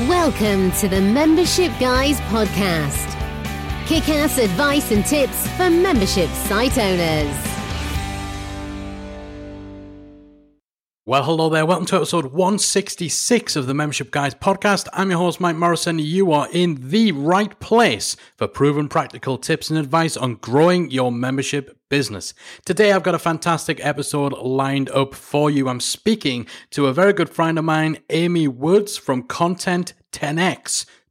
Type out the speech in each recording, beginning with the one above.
Welcome to the Membership Guys podcast. Kick ass advice and tips for membership site owners. Well, hello there. Welcome to episode 166 of the Membership Guys podcast. I'm your host, Mike Morrison. You are in the right place for proven practical tips and advice on growing your membership business. Today, I've got a fantastic episode lined up for you. I'm speaking to a very good friend of mine, Amy Woods from Content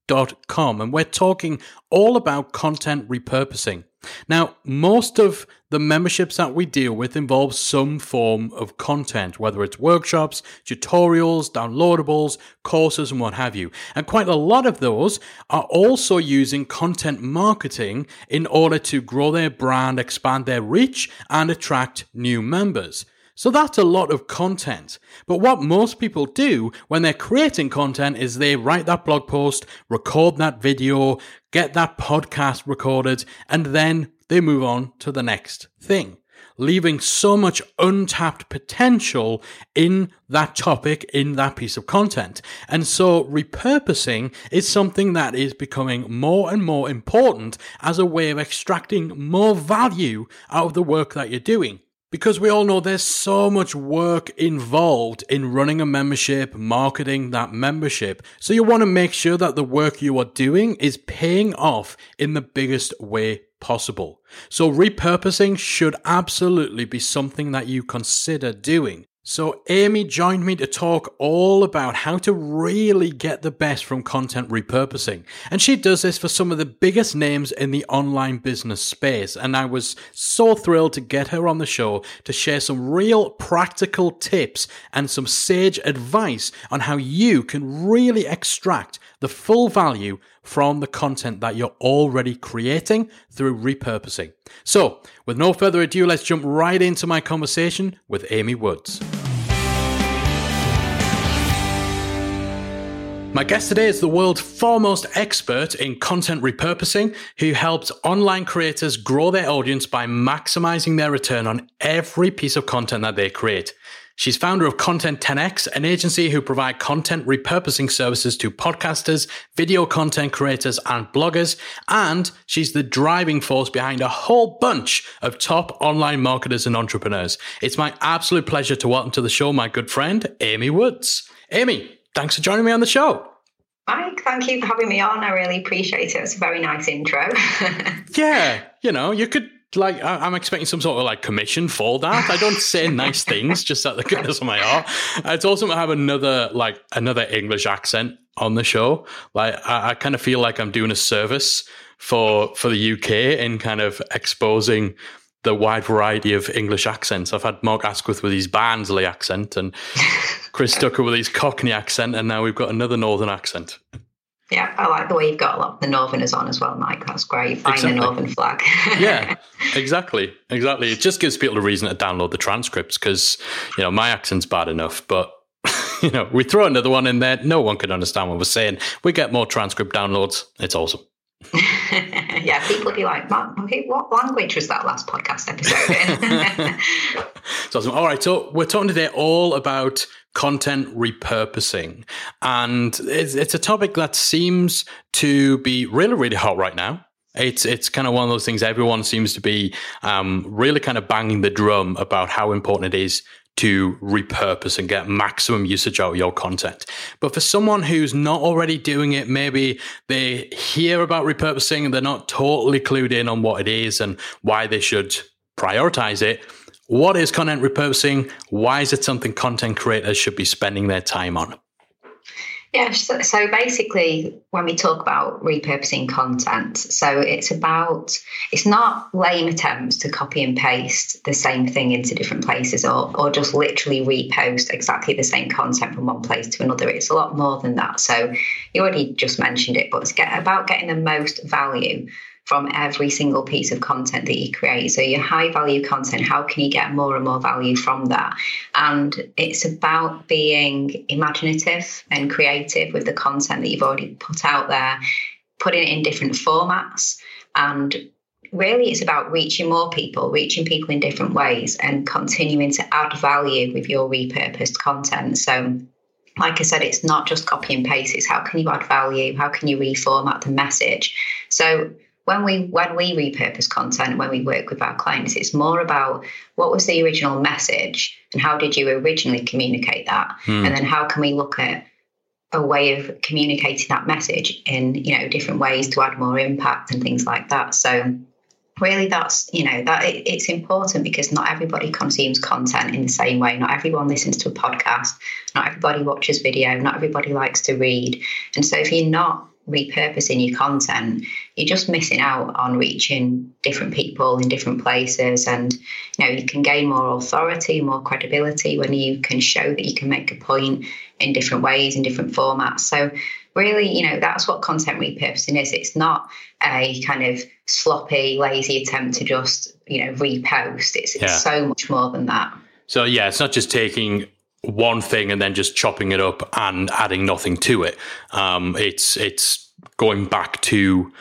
10x.com, and we're talking all about content repurposing. Now, most of the memberships that we deal with involve some form of content, whether it's workshops, tutorials, downloadables, courses, and what have you. And quite a lot of those are also using content marketing in order to grow their brand, expand their reach, and attract new members. So that's a lot of content. But what most people do when they're creating content is they write that blog post, record that video, get that podcast recorded, and then they move on to the next thing, leaving so much untapped potential in that topic, in that piece of content. And so repurposing is something that is becoming more and more important as a way of extracting more value out of the work that you're doing. Because we all know there's so much work involved in running a membership, marketing that membership. So you want to make sure that the work you are doing is paying off in the biggest way possible. So repurposing should absolutely be something that you consider doing. So, Amy joined me to talk all about how to really get the best from content repurposing. And she does this for some of the biggest names in the online business space. And I was so thrilled to get her on the show to share some real practical tips and some sage advice on how you can really extract the full value from the content that you're already creating through repurposing. So, with no further ado, let's jump right into my conversation with Amy Woods. My guest today is the world's foremost expert in content repurposing who helps online creators grow their audience by maximizing their return on every piece of content that they create. She's founder of Content 10x, an agency who provide content repurposing services to podcasters, video content creators, and bloggers. And she's the driving force behind a whole bunch of top online marketers and entrepreneurs. It's my absolute pleasure to welcome to the show my good friend, Amy Woods. Amy, thanks for joining me on the show. Mike, thank you for having me on. I really appreciate it. It's a very nice intro. yeah, you know, you could like I, am expecting some sort of like commission for that. I don't say nice things just out the goodness of my heart. It's awesome to have another like another English accent on the show. Like I, I kind of feel like I'm doing a service for for the UK in kind of exposing the wide variety of English accents. I've had Mark Asquith with his Barnsley accent and Chris Ducker with his Cockney accent, and now we've got another Northern accent. Yeah, I like the way you've got a lot of the Northerners on as well, Mike. That's great. Find exactly. the Northern flag. yeah, exactly, exactly. It just gives people a reason to download the transcripts because you know my accent's bad enough, but you know we throw another one in there, no one can understand what we're saying. We get more transcript downloads. It's awesome. yeah, people would be like, okay, what language was that last podcast episode in? so awesome. All right, so we're talking today all about content repurposing. And it's, it's a topic that seems to be really, really hot right now. It's it's kind of one of those things everyone seems to be um, really kind of banging the drum about how important it is to repurpose and get maximum usage out of your content. But for someone who's not already doing it, maybe they hear about repurposing and they're not totally clued in on what it is and why they should prioritize it. What is content repurposing? Why is it something content creators should be spending their time on? Yeah, so, so, basically, when we talk about repurposing content, so it's about, it's not lame attempts to copy and paste the same thing into different places or, or just literally repost exactly the same content from one place to another. It's a lot more than that. So you already just mentioned it, but it's get, about getting the most value from every single piece of content that you create. So, your high value content, how can you get more and more value from that? And it's about being imaginative and creative with the content that you've already put out there, putting it in different formats. And really, it's about reaching more people, reaching people in different ways, and continuing to add value with your repurposed content. So, like I said, it's not just copy and paste. It's how can you add value? How can you reformat the message? So when we when we repurpose content, when we work with our clients, it's more about what was the original message and how did you originally communicate that, hmm. and then how can we look at a way of communicating that message in you know different ways to add more impact and things like that. So really that's you know that it, it's important because not everybody consumes content in the same way. Not everyone listens to a podcast. Not everybody watches video. Not everybody likes to read. And so if you're not repurposing your content you're just missing out on reaching different people in different places and you know you can gain more authority more credibility when you can show that you can make a point in different ways in different formats so really, you know, that's what content repurposing is. It's not a kind of sloppy, lazy attempt to just, you know, repost. It's, yeah. it's so much more than that. So, yeah, it's not just taking one thing and then just chopping it up and adding nothing to it. Um, it's it's going back to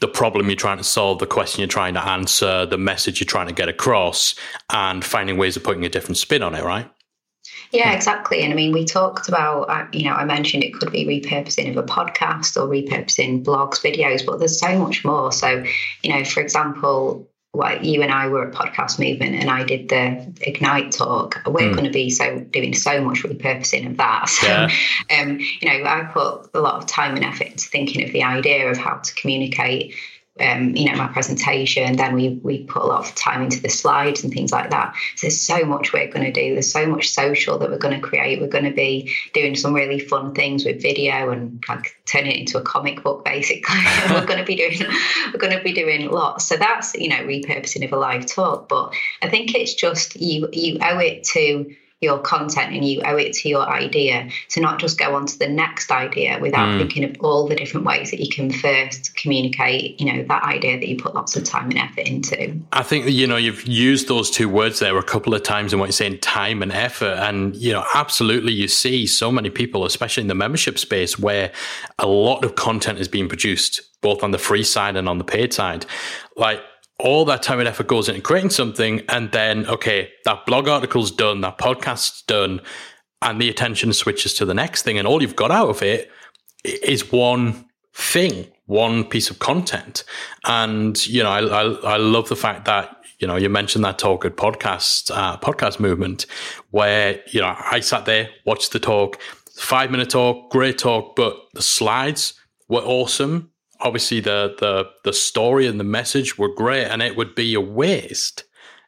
the problem you're trying to solve, the question you're trying to answer, the message you're trying to get across, and finding ways of putting a different spin on it, right? Yeah, exactly. And I mean, we talked about, uh, you know, I mentioned it could be repurposing of a podcast or repurposing blogs, videos, but there's so much more. So, you know, for example, what you and I were at Podcast Movement and I did the Ignite talk. We're mm. going to be so doing so much repurposing of that. So, yeah. um, you know, I put a lot of time and effort into thinking of the idea of how to communicate um, you know, my presentation. Then we we put a lot of time into the slides and things like that. So there's so much we're going to do. There's so much social that we're going to create. We're going to be doing some really fun things with video and like turn it into a comic book, basically. we're going to be doing we're going to be doing lots. So that's you know repurposing of a live talk. But I think it's just you you owe it to your content and you owe it to your idea to not just go on to the next idea without mm. thinking of all the different ways that you can first communicate, you know, that idea that you put lots of time and effort into. I think, you know, you've used those two words there a couple of times in what you're saying, time and effort. And, you know, absolutely you see so many people, especially in the membership space, where a lot of content is being produced, both on the free side and on the paid side. Like all that time and effort goes into creating something, and then okay, that blog article's done, that podcast's done, and the attention switches to the next thing, and all you've got out of it is one thing, one piece of content. And you know, I I, I love the fact that you know you mentioned that talk at podcast uh, podcast movement, where you know I sat there, watched the talk, five minute talk, great talk, but the slides were awesome obviously the the the story and the message were great, and it would be a waste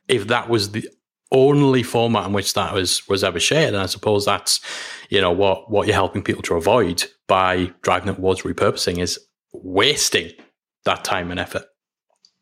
if that was the only format in which that was was ever shared. And I suppose that's you know what what you're helping people to avoid by driving it towards repurposing is wasting that time and effort.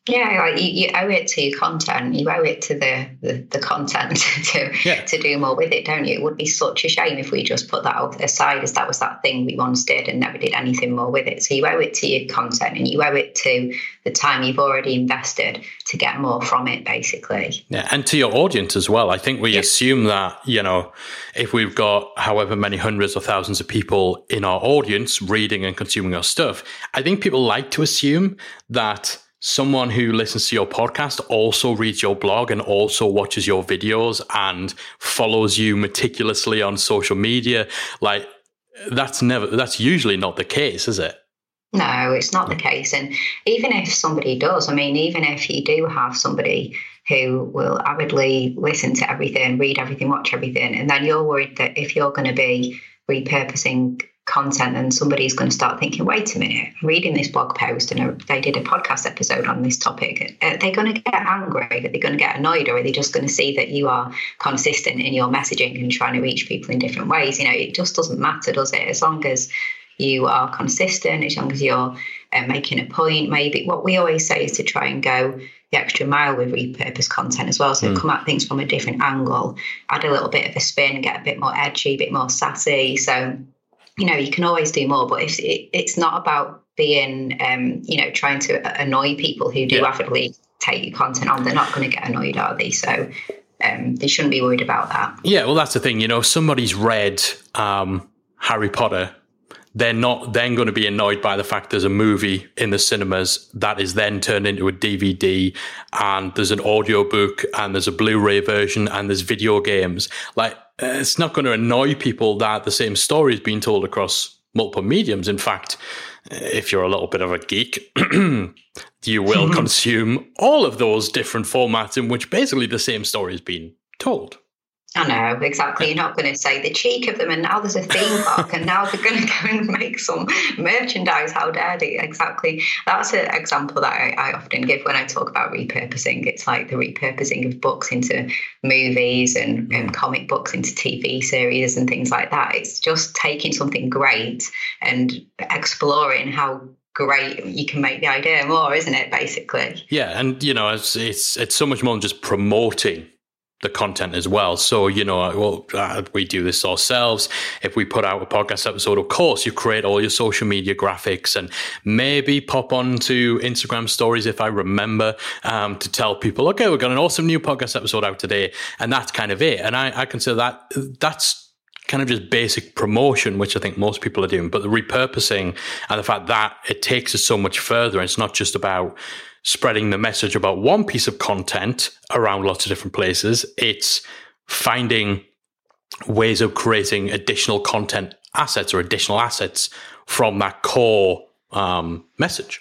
Yeah, like you, you, owe it to your content. You owe it to the the, the content to yeah. to do more with it, don't you? It would be such a shame if we just put that aside as that was that thing we once did and never did anything more with it. So you owe it to your content and you owe it to the time you've already invested to get more from it, basically. Yeah, and to your audience as well. I think we yeah. assume that you know if we've got however many hundreds or thousands of people in our audience reading and consuming our stuff, I think people like to assume that someone who listens to your podcast also reads your blog and also watches your videos and follows you meticulously on social media. Like that's never that's usually not the case is it? No it's not the case. And even if somebody does i mean even if you do have somebody who will avidly listen to everything read everything watch everything and then you're worried that if you're going to be repurposing content and somebody's going to start thinking wait a minute I'm reading this blog post and they did a podcast episode on this topic are they going to get angry are they going to get annoyed or are they just going to see that you are consistent in your messaging and trying to reach people in different ways you know it just doesn't matter does it as long as you are consistent as long as you're uh, making a point maybe what we always say is to try and go the extra mile with repurposed content as well. So mm. come at things from a different angle, add a little bit of a spin, get a bit more edgy, a bit more sassy. So you know, you can always do more, but it's, it, it's not about being, um, you know, trying to annoy people who do yeah. avidly take your content on. They're not going to get annoyed, are they? So um, they shouldn't be worried about that. Yeah, well, that's the thing. You know, if somebody's read um, Harry Potter, they're not then going to be annoyed by the fact there's a movie in the cinemas that is then turned into a DVD and there's an audio book and there's a Blu-ray version and there's video games. Like Uh, it's not going to annoy people that the same story is being told across multiple mediums. In fact, uh, if you're a little bit of a geek, you will consume all of those different formats in which basically the same story is being told. I know, exactly. You're not going to say the cheek of them, and now there's a theme park, and now they're going to go and make some merchandise. How dare they? Exactly. That's an example that I, I, often give when I talk about repurposing. It's like the repurposing of books into movies and, comic books into TV series and things like that. It's just taking something great and exploring how great you can make the idea more isn't it basically yeah and you know it's it's it's so much more than just promoting the content as well. So, you know, well, uh, we do this ourselves. If we put out a podcast episode, of course, you create all your social media graphics and maybe pop onto Instagram stories if I remember um, to tell people, okay, we've got an awesome new podcast episode out today. And that's kind of it. And I, I consider that that's kind of just basic promotion, which I think most people are doing. But the repurposing and the fact that it takes us so much further, and it's not just about spreading the message about one piece of content around lots of different places. It's finding ways of creating additional content assets or additional assets from that core um, message.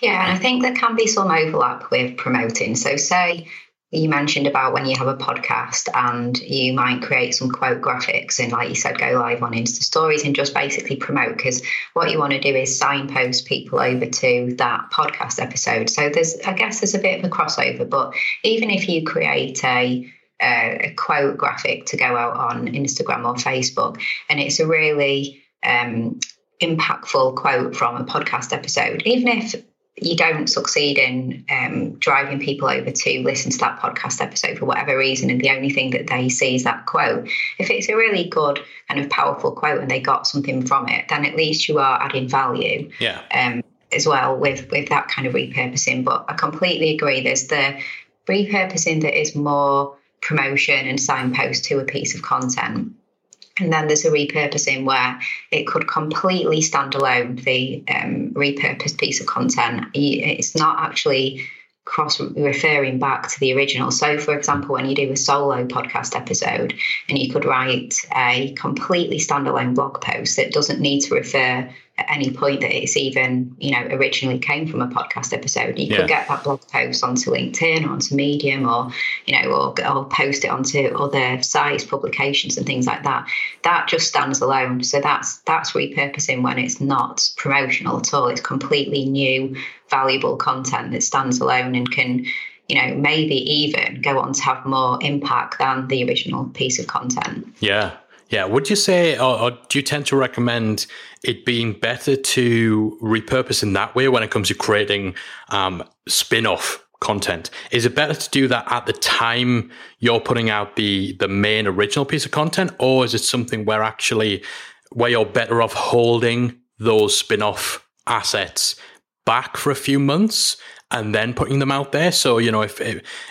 Yeah, and I think there can be some overlap with promoting. So, say you mentioned about when you have a podcast and you might create some quote graphics and like you said go live on insta stories and just basically promote because what you want to do is signpost people over to that podcast episode. So there's i guess there's a bit of a crossover but even if you create a a quote graphic to go out on instagram or facebook and it's a really um, impactful quote from a podcast episode even if you don't succeed in um, driving people over to listen to that podcast episode for whatever reason, and the only thing that they see is that quote, if it's a really good kind of powerful quote and they got something from it, then at least you are adding value. Yeah. Um, as well with with that kind of repurposing, but I completely agree. There's the repurposing that is more promotion and signpost to a piece of content and then there's a repurposing where it could completely stand alone, the um, repurposed piece of content. It's not actually cross referring back to the original. So, for example, when you do a solo podcast episode and you could write a completely standalone blog post that doesn't need to refer at any point that it's even, you know, originally came from a podcast episode. You yeah. could get that blog post onto LinkedIn or onto Medium or, you know, or, or post it onto other sites, publications and things like that. That just stands alone. So that's that's repurposing when it's not promotional at all. It's completely new, valuable content that stands alone and can you know, maybe even go on to have more impact than the original piece of content. Yeah, yeah. Would you say, or, or, do you tend to recommend it being better to repurpose in that way when it comes to creating um, spin off content? Is it better to do that at the time you're putting out the, the main original piece of content, or is it something where actually where you're better off holding those spin off assets back for a few months and then putting them out there. So you know, if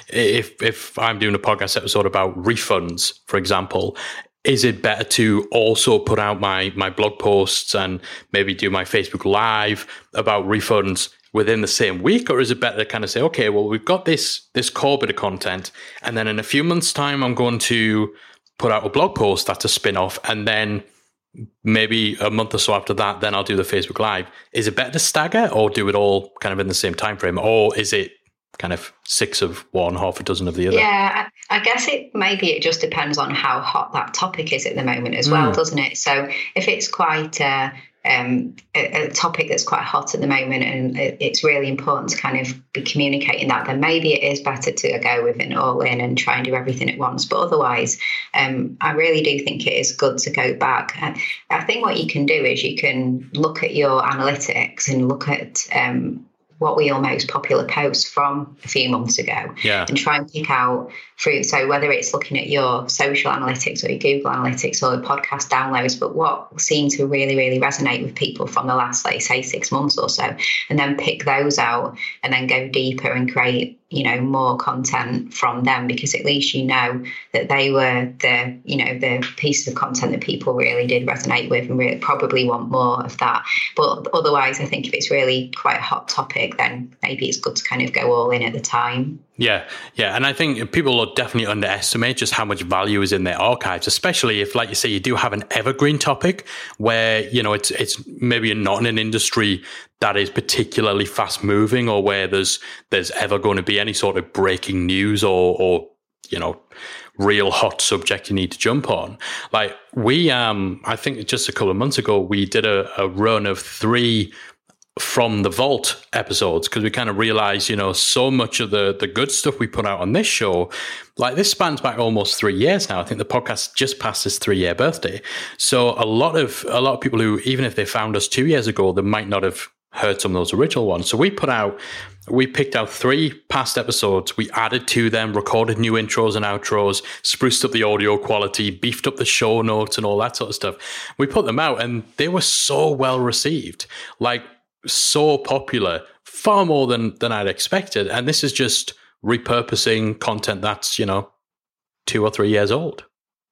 if if I'm doing a podcast episode about refunds, for example, is it better to also put out my my blog posts and maybe do my Facebook live about refunds within the same week? Or is it better to kind of say okay well we've got this this core bit of content and then in a few months time I'm going to put out a blog post that's a spin-off and then maybe a month or so after that then I'll do the Facebook live. Is it better to stagger or do it all kind of in the same time frame or is it kind of six of one, half a dozen of the other. Yeah, I guess it maybe it just depends on how hot that topic is at the moment as well, mm. doesn't it? So if it's quite uh, um, a, a, topic that's quite hot at the moment and it's really important to kind of be communicating that, then maybe it is better to go with an all in and try and do everything at once. But otherwise, um, I really do think it is good to go back. I think what you can do is you can look at your analytics and look at um, what were your most popular posts from a few months ago yeah. and try and pick out through so whether it's looking at your social analytics or your google analytics or the podcast downloads but what seemed to really really resonate with people from the last like say six months or so and then pick those out and then go deeper and create you know more content from them because at least you know that they were the you know the pieces of content that people really did resonate with and really probably want more of that. But otherwise i think if it's really quite a hot topic then maybe it's good to kind of go all in at the time yeah, yeah, and I think people will definitely underestimate just how much value is in their archives, especially if, like you say, you do have an evergreen topic where you know it's it's maybe not in an industry that is particularly fast moving or where there's there's ever going to be any sort of breaking news or or you know real hot subject you need to jump on. Like we, um, I think just a couple of months ago, we did a, a run of three from the vault episodes because we kind of realized you know so much of the the good stuff we put out on this show like this spans back almost three years now. I think the podcast just passed its three year birthday. So a lot of a lot of people who even if they found us two years ago they might not have heard some of those original ones. So we put out we picked out three past episodes. We added to them recorded new intros and outros spruced up the audio quality beefed up the show notes and all that sort of stuff. We put them out and they were so well received. Like so popular, far more than than I'd expected. And this is just repurposing content that's you know two or three years old.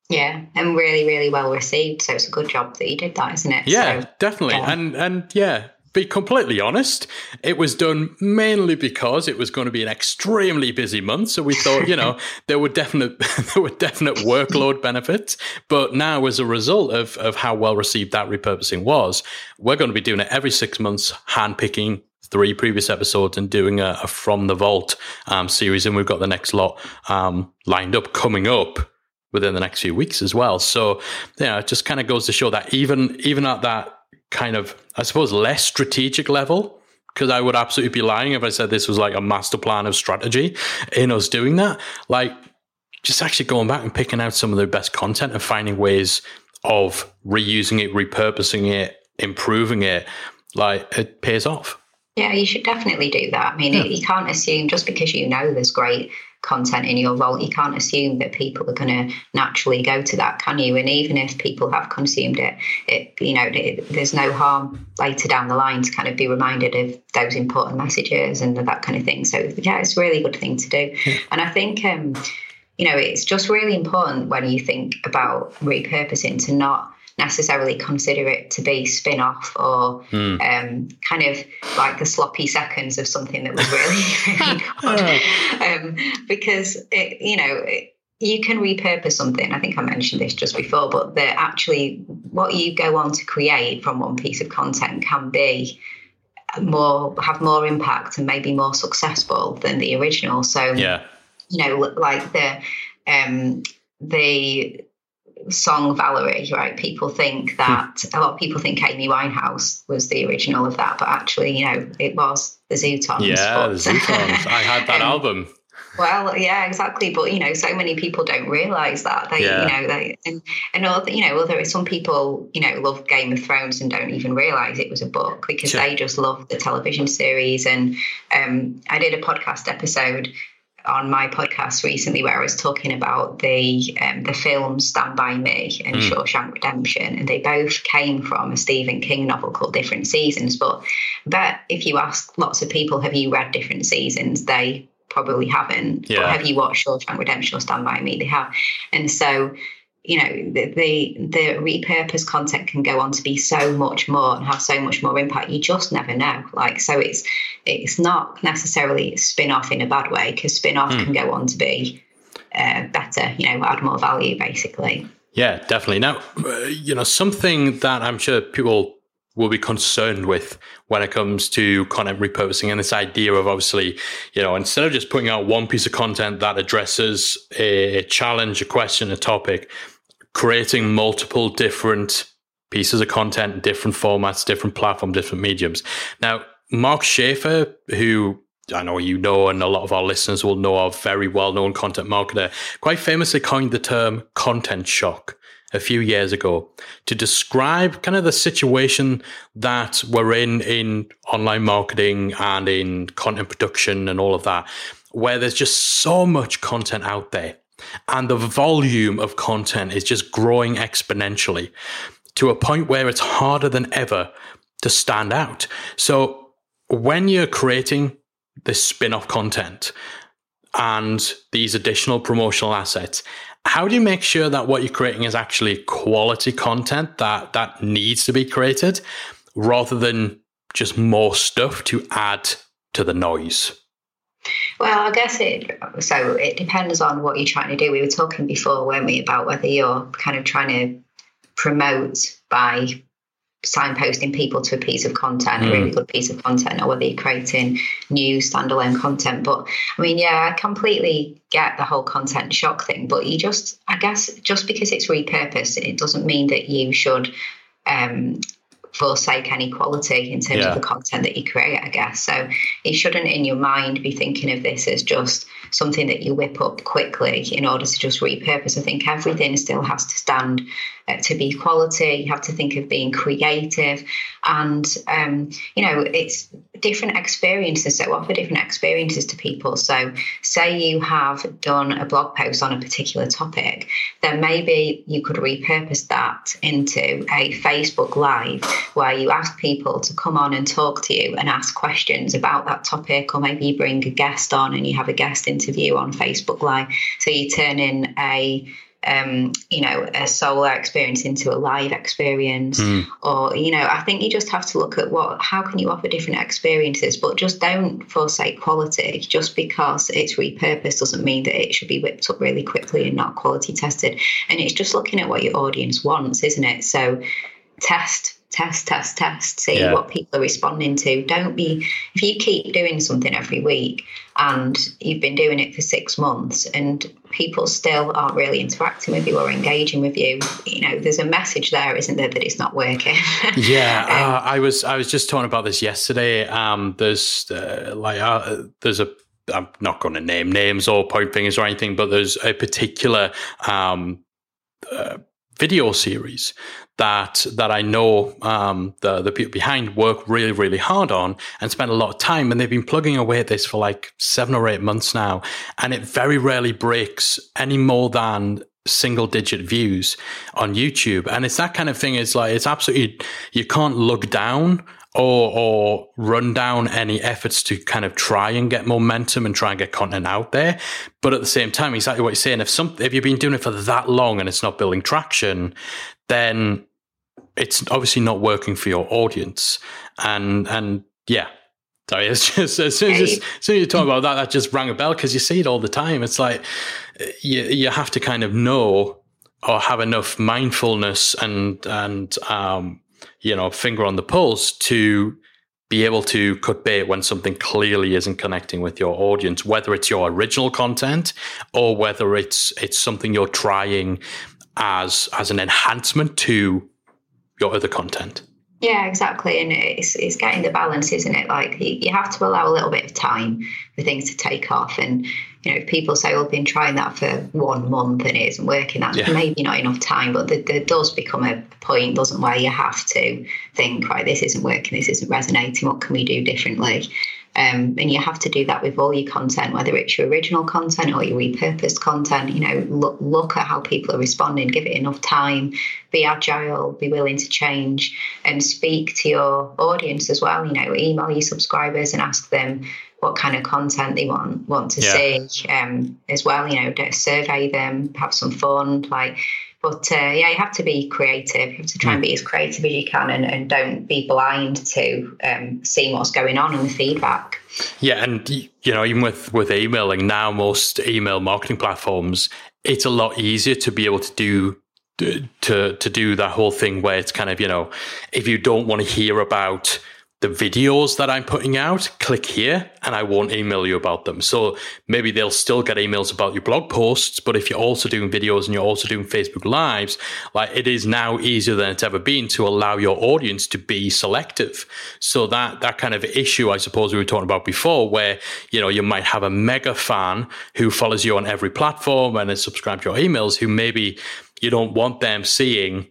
Yeah, and really, really well received. So it's a good job that you did that, isn't it? Yeah, so, definitely. Yeah. And and yeah, be completely honest, it was done mainly because it was going to be an extremely busy month. So we thought, you know, there were definite there were definite workload benefits. But now, as a result of of how well received that repurposing was, we're going to be doing it every six months, handpicking three previous episodes and doing a, a from the vault um, series, and we've got the next lot um, lined up coming up within the next few weeks as well. So, yeah, it just kind of goes to show that even even at that kind of, I suppose, less strategic level, because I would absolutely be lying if I said this was like a master plan of strategy in us doing that. Like, just actually going back and picking out some of the best content and finding ways of reusing it, repurposing it, improving it, like it pays off. Yeah, you should definitely do that. I mean, yeah. you can't assume just because you know there's great content in your vault, you can't assume that people are going to naturally go to that, can you? And even if people have consumed it, it you know, it, there's no harm later down the line to kind of be reminded of those important messages and that kind of thing. So yeah, it's a really good thing to do. Yeah. And I think. Um, you know, it's just really important when you think about repurposing to not necessarily consider it to be spin off or mm. um, kind of like the sloppy seconds of something that was really, really good. um, because, it, you know, it, you can repurpose something. I think I mentioned this just before, but that actually what you go on to create from one piece of content can be more have more impact and maybe more successful than the original. So yeah, you know, like the um the song Valerie, right? People think that a lot of people think Amy Winehouse was the original of that, but actually, you know, it was the Zutons. Yeah, but, the Zutons. I had that um, album. Well, yeah, exactly. But you know, so many people don't realise that they, yeah. you know, they and and all you know, although some people, you know, love Game of Thrones and don't even realise it was a book because sure. they just love the television series. And um, I did a podcast episode on my podcast recently where I was talking about the um, the film Stand by Me and mm. Shawshank Redemption, and they both came from a Stephen King novel called Different Seasons. But but if you ask lots of people, have you read Different Seasons? They probably haven't. Yeah. But have you watched Shawshank Redemption or Stand by Me? They have, and so you know the, the the repurposed content can go on to be so much more and have so much more impact. You just never know. Like so it's it's not necessarily spin off in a bad way because spin off mm. can go on to be uh, better you know add more value basically. Yeah definitely. Now uh, you know something that i'm sure people will be concerned with when it comes to content repurposing and this idea of obviously, you know, instead of just putting out one piece of content that addresses a challenge, a question, a topic, creating multiple different pieces of content, different formats, different platform, different mediums. Now, Mark Schaefer, who I know you know, and a lot of our listeners will know of, very well known content marketer, quite famously coined the term content shock a few years ago to describe kind of the situation that we're in in online marketing and in content production and all of that, where there's just so much content out there and the volume of content is just growing exponentially to a point where it's harder than ever to stand out. So when you're creating this spin off content and these additional promotional assets, how do you make sure that what you're creating is actually quality content that, that needs to be created rather than just more stuff to add to the noise? Well, I guess it so it depends on what you're trying to do. We were talking before, weren't we, about whether you're kind of trying to promote by signposting people to a piece of content, mm. a really hmm. good piece of content, or whether you're creating new standalone content. But I mean, yeah, I completely get the whole content shock thing. But you just, I guess, just because it's repurposed, it doesn't mean that you should um, forsake any quality in terms yeah. of the content that you create, I guess. So you shouldn't, in your mind, be thinking of this as just something that you whip up quickly in order to just repurpose. I think everything still has to stand uh, to be quality. You have to think of being creative, and um, you know, it's different experiences so offer different experiences to people. So, say you have done a blog post on a particular topic, then maybe you could repurpose that into a Facebook Live where you ask people to come on and talk to you and ask questions about that topic, or maybe you bring a guest on and you have a guest interview on Facebook Live. So, you turn in a um, you know, a solo experience into a live experience. Mm. Or, you know, I think you just have to look at what, how can you offer different experiences, but just don't forsake quality. Just because it's repurposed doesn't mean that it should be whipped up really quickly and not quality tested. And it's just looking at what your audience wants, isn't it? So test test, test, test, see yeah. what people are responding to. Don't be, if you keep doing something every week and you've been doing it for six months and people still aren't really interacting with you or engaging with you, you know, there's a message there, isn't there, that it's not working. yeah. um, uh, I was, I was just talking about this yesterday. Um, there's uh, like, uh, there's a, I'm not going to name names or point fingers or anything, but there's a particular, um, uh, video series that that I know um, the the people behind work really really hard on and spend a lot of time, and they've been plugging away at this for like seven or eight months now, and it very rarely breaks any more than single digit views on YouTube, and it's that kind of thing. It's like it's absolutely you can't look down or or run down any efforts to kind of try and get momentum and try and get content out there. But at the same time, exactly what you're saying, if some if you've been doing it for that long and it's not building traction, then it's obviously not working for your audience. And and yeah. Sorry, it's just as soon as, as soon as you talk about that, that just rang a bell because you see it all the time. It's like you you have to kind of know or have enough mindfulness and and um, you know, finger on the pulse to be able to cut bait when something clearly isn't connecting with your audience, whether it's your original content or whether it's it's something you're trying as as an enhancement to your other content. Yeah, exactly. And it's, it's getting the balance, isn't it? Like you have to allow a little bit of time for things to take off. And, you know, if people say, well, I've been trying that for one month and it isn't working. That's yeah. maybe not enough time, but there, there does become a point, doesn't where you have to think, right, this isn't working, this isn't resonating. What can we do differently? Um, and you have to do that with all your content, whether it's your original content or your repurposed content. You know, look, look at how people are responding, give it enough time, be agile, be willing to change, and speak to your audience as well. You know, email your subscribers and ask them what kind of content they want want to yeah. see um, as well. You know, survey them, have some fun, like but uh, yeah, you have to be creative. You have to try and be as creative as you can, and, and don't be blind to um, seeing what's going on and the feedback. Yeah, and you know, even with with emailing now, most email marketing platforms, it's a lot easier to be able to do to to do that whole thing where it's kind of you know, if you don't want to hear about the videos that I'm putting out, click here and I won't email you about them. So maybe they'll still get emails about your blog posts, but if you're also doing videos and you're also doing Facebook Lives, like it is now easier than it's ever been to allow your audience to be selective. So that that kind of issue, I suppose we were talking about before, where you know you might have a mega fan who follows you on every platform and is subscribed to your emails, who maybe you don't want them seeing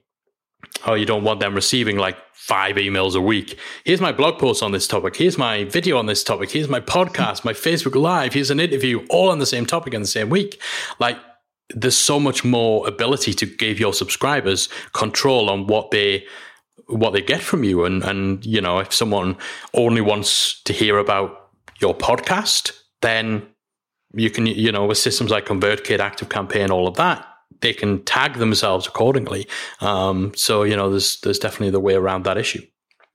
or you don't want them receiving like five emails a week. Here's my blog post on this topic. Here's my video on this topic. Here's my podcast, my Facebook Live. Here's an interview, all on the same topic in the same week. Like, there's so much more ability to give your subscribers control on what they what they get from you and and you know if someone only wants to hear about your podcast then you can you know with systems like convertkit active campaign all of that they can tag themselves accordingly. Um, so you know, there's there's definitely the way around that issue.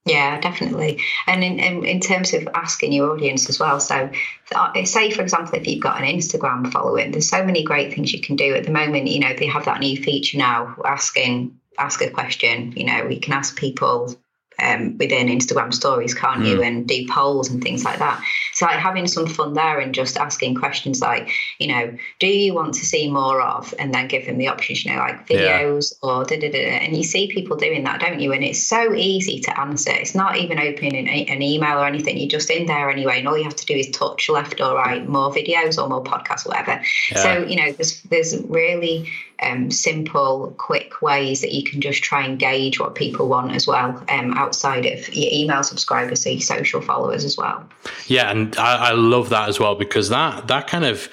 Yeah, definitely. And in, in, in, terms of asking your audience as well. So, uh, say, for example, if you've got an Instagram following, there's so many great things you can do at the moment. You know, they have that new feature now asking, ask a question. You know, we can ask people um, within Instagram stories, can't mm. you? And do polls and things like that. So like having some fun there and just asking questions like, you know, do you want to see more of? And then give them the options, you know, like videos yeah. or da da da. And you see people doing that, don't you? And it's so easy to answer. It's not even opening an, an email or anything. You're just in there anyway, and all you have to do is touch left or right, more videos or more podcasts, whatever. Yeah. So you know, there's there's really um, simple, quick ways that you can just try and gauge what people want as well, um, outside of your email subscribers, so your social followers as well. Yeah, and I, I love that as well because that that kind of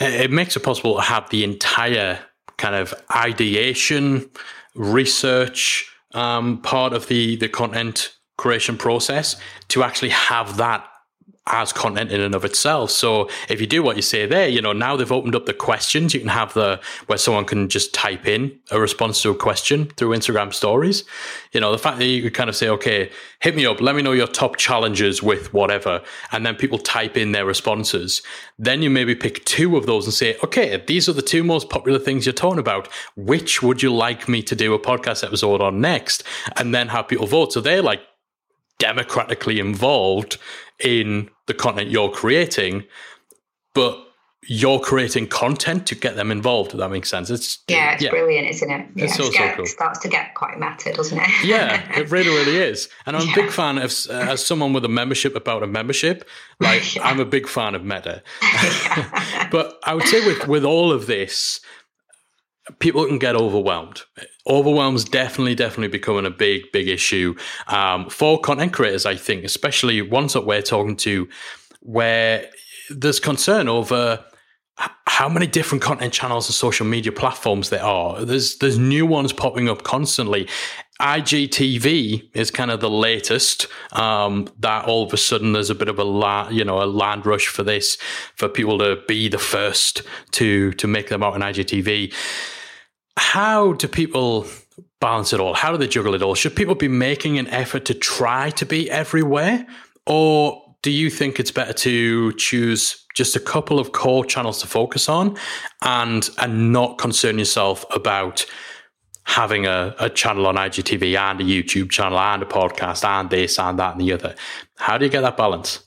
it makes it possible to have the entire kind of ideation, research um, part of the the content creation process to actually have that as content in and of itself. So if you do what you say there, you know, now they've opened up the questions. You can have the where someone can just type in a response to a question through Instagram stories. You know, the fact that you could kind of say, okay, hit me up, let me know your top challenges with whatever. And then people type in their responses. Then you maybe pick two of those and say, okay, these are the two most popular things you're talking about. Which would you like me to do a podcast episode on next? And then have people vote. So they're like democratically involved in the content you're creating, but you're creating content to get them involved. If that makes sense. It's yeah, it's yeah. brilliant, isn't it? Yeah, it's so, so cool. starts to get quite meta, doesn't it? yeah, it really, really is. And I'm yeah. a big fan of uh, as someone with a membership about a membership. Like. I'm a big fan of meta. but I would say with with all of this, people can get overwhelmed. Overwhelm's definitely, definitely becoming a big, big issue um, for content creators. I think, especially ones that we're talking to, where there's concern over how many different content channels and social media platforms there are. There's there's new ones popping up constantly. IGTV is kind of the latest. Um, that all of a sudden there's a bit of a la- you know a land rush for this for people to be the first to to make them out on IGTV how do people balance it all? How do they juggle it all? Should people be making an effort to try to be everywhere? Or do you think it's better to choose just a couple of core channels to focus on and and not concern yourself about having a, a channel on IGTV and a YouTube channel and a podcast and this and that and the other? How do you get that balance?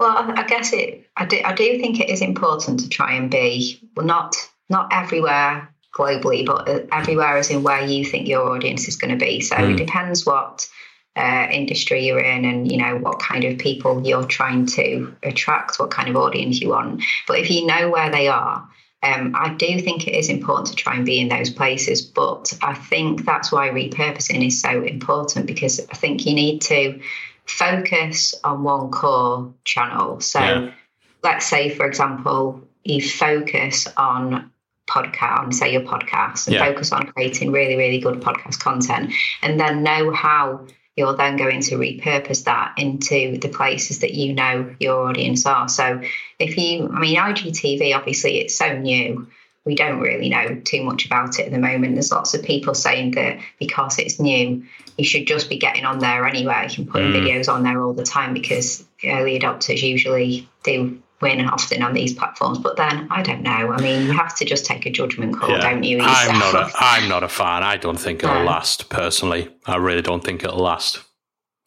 Well, I guess it. I do. I do think it is important to try and be well, not not everywhere globally, but uh, everywhere as in where you think your audience is going to be. So mm. it depends what uh, industry you're in and you know what kind of people you're trying to attract, what kind of audience you want. But if you know where they are, um, I do think it is important to try and be in those places. But I think that's why repurposing is so important because I think you need to focus on one core channel. So yeah. let's say, for example, you focus on podcast on say your podcast and yeah. focus on creating really really good podcast content and then know how you're then going to repurpose that into the places that you know your audience are so if you i mean igtv obviously it's so new we don't really know too much about it at the moment there's lots of people saying that because it's new you should just be getting on there anyway and putting mm. videos on there all the time because early adopters usually do win often on these platforms. But then I don't know. I mean, you have to just take a judgment call, yeah. don't you? I'm not. A, I'm not a fan. I don't think it'll no. last. Personally, I really don't think it'll last.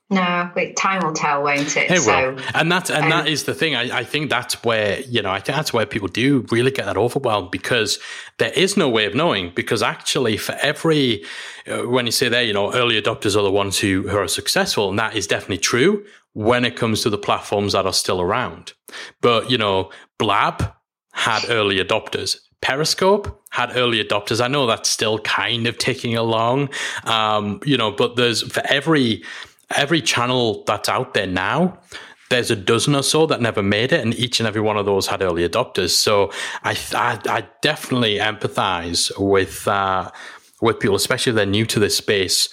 No, wait, time will tell, won't it? It so, will, and that and um, that is the thing. I, I think that's where you know I think that's where people do really get that overwhelmed because there is no way of knowing. Because actually, for every uh, when you say there, you know, early adopters are the ones who, who are successful, and that is definitely true when it comes to the platforms that are still around. But, you know, Blab had early adopters. Periscope had early adopters. I know that's still kind of ticking along, um, you know, but there's for every every channel that's out there now, there's a dozen or so that never made it, and each and every one of those had early adopters. So I I, I definitely empathize with uh, with people, especially if they're new to this space,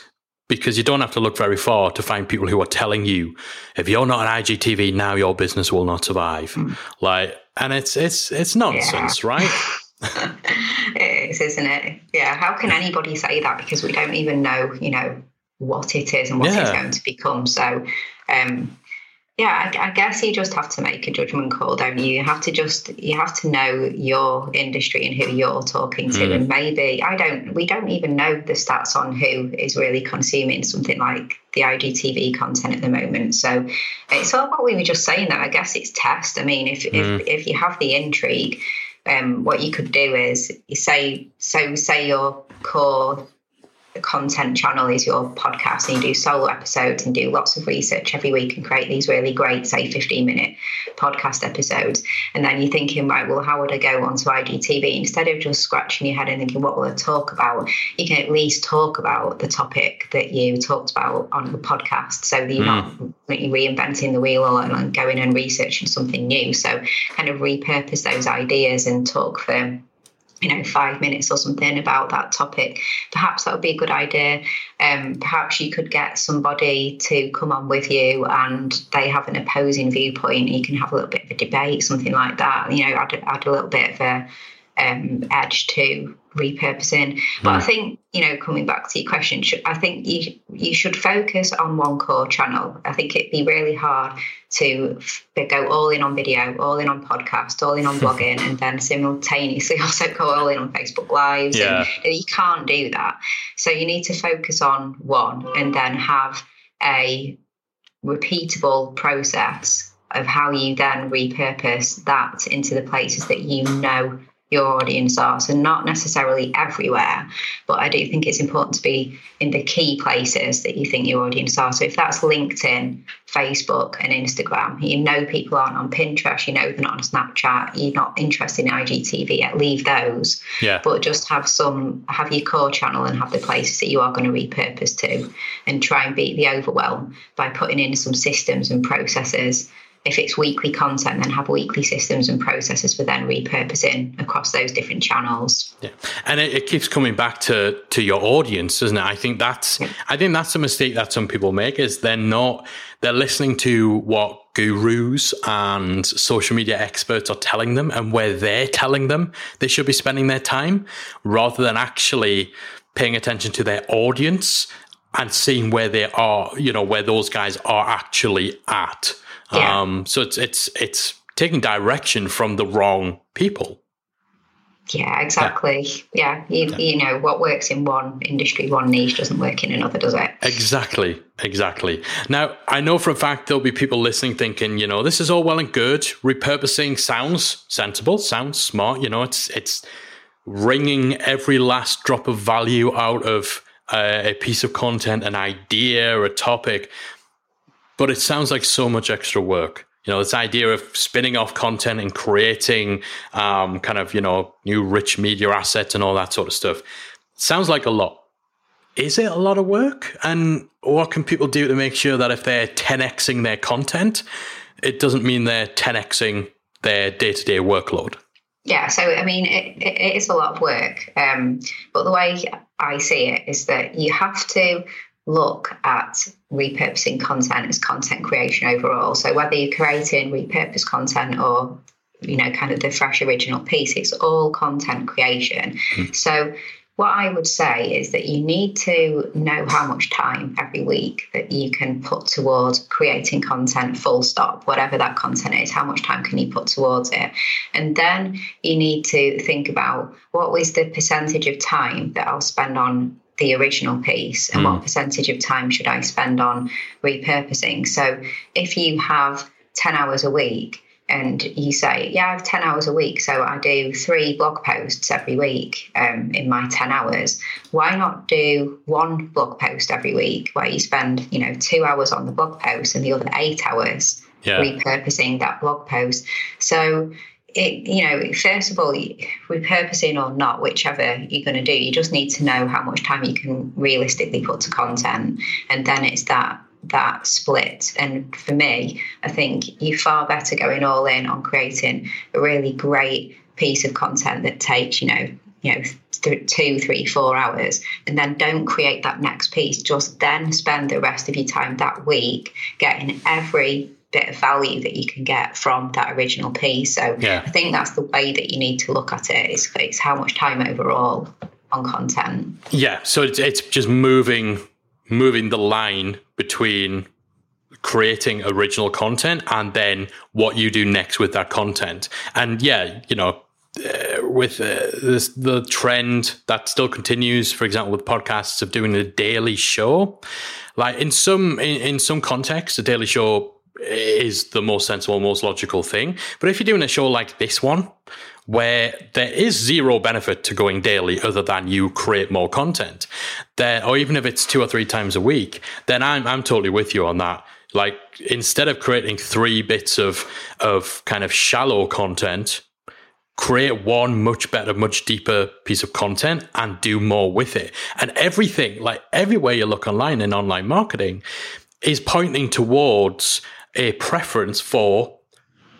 because you don't have to look very far to find people who are telling you if you're not an IGTV now, your business will not survive. Mm. Like, and it's it's it's nonsense, yeah. right? it is, isn't it? Yeah. How can anybody say that because we don't even know, you know, what it is and what Yeah. it's going to become. So, um, yeah, I, I guess you just have to make a judgment call, don't you? You have to just you have to know your industry and who you're talking to, and maybe I don't. We don't even know the stats on who is really consuming something like the IGTV content at the moment. So it's all what we were just saying. That I guess it's test. I mean, if if if you have the intrigue, um, what you could do is you say so say your core content channel is your podcast and you do solo episodes and do lots of research every week and create these really great say 15 minute podcast episodes. And then you're thinking right well how would i go onto igtv instead of just scratching your head and thinking what will i talk about? You can at least talk about the topic that you talked about on the podcast. So that you're hmm. not reinventing the wheel and going and researching something new. So kind of repurpose those ideas and talk for you know five minutes or something about that topic. Perhaps that would be a good idea. Um, perhaps you could get somebody to come on with you and they have an opposing viewpoint. You can have a little bit of a debate something like that. You know add, add a little bit of a um, edge to repurposing. But i hmm. think you know coming back to your question i think you you should focus on one core channel. I think it'd be really hard to go all in on video all in on podcast all in on blogging and then simultaneously also go all in on facebook lives. Yeah. and you can't do that. So you need to focus on one and then have a repeatable process of how you then repurpose that into the places that you know your audience are. So not necessarily everywhere, but I do think it's important to be in the key places that you think your audience are. So if that's LinkedIn, Facebook, and Instagram, you know people aren't on Pinterest, you know they're not on Snapchat, you're not interested in IGTV yet, leave those. Yeah. But just have some have your core channel and have the places that you are going to repurpose to and try and beat the overwhelm by putting in some systems and processes if it's weekly content, then have weekly systems and processes for then repurposing across those different channels. Yeah, and it, it keeps coming back to to your audience, doesn't it? I think that's I think that's a mistake that some people make is they're not they're listening to what gurus and social media experts are telling them and where they're telling them they should be spending their time rather than actually paying attention to their audience and seeing where they are, you know, where those guys are actually at. Yeah. Um, so it's it's it's taking direction from the wrong people. Yeah, exactly. Yeah, you, you know what works in one industry, one niche doesn't work in another, does it? Exactly, exactly. Now, I know for a fact there'll be people listening thinking, you know, this is all well and good. Repurposing sounds sensible, sounds smart. You know, it's it's wringing every last drop of value out of uh, a piece of content, an idea, a topic. But it sounds like so much extra work. You know, this idea of spinning off content and creating um, kind of, you know, new rich media assets and all that sort of stuff. Sounds like a lot is it a lot of work? And what can people do to make sure that if they're 10xing their content, it doesn't mean they're 10xing their day to day workload? Yeah, so I mean, it, it, is a lot of work. Um, but the way I see it is that you have to look at repurposing content as content creation overall. So whether you're creating repurposed content or you know, kind of the fresh original piece, it's all content creation. Hmm. So what I would say is that you need to know how much time every week that you can put towards creating content, full stop, whatever that content is, how much time can you put towards it? And then you need to think about what was the percentage of time that I'll spend on the original piece and what percentage of time should I spend on repurposing. So if you have 10 hours a week, and you say, Yeah, I have 10 hours a week, so I do three blog posts every week um, in my 10 hours. Why not do one blog post every week where you spend, you know, two hours on the blog post and the other eight hours Yeah. repurposing that blog post? So, it, you know, first of all, repurposing or not, whichever you're going to do, you just need to know how much time you can realistically put to content. And then it's that that split. And for me, I think you're far better going all in on creating a really great piece of content that takes, you know, you know, th- two, three, four hours, and then don't create that next piece. Just then spend the rest of your time that week getting every bit of value that you can get from that original piece. So Yeah. I think that's the way that you need to look at it. It's, it's how much time overall on content. Yeah. So it's, it's just moving moving the line between creating original content and then what you do next with that content. And yeah, you know, uh, with uh, this, the trend that still continues, for example, with podcasts of doing a daily show, like in some in, in some contexts, a daily show is the most sensible, most logical thing. But if you're doing a show like this one, where there is zero benefit to going daily other than you create more content, there, or even if it's two or three times a week, then I'm I'm totally with you on that. Like instead of creating three bits of of kind of shallow content, create one much better, much deeper piece of content and do more with it. And everything, like everywhere you look online in online marketing, is pointing towards a preference for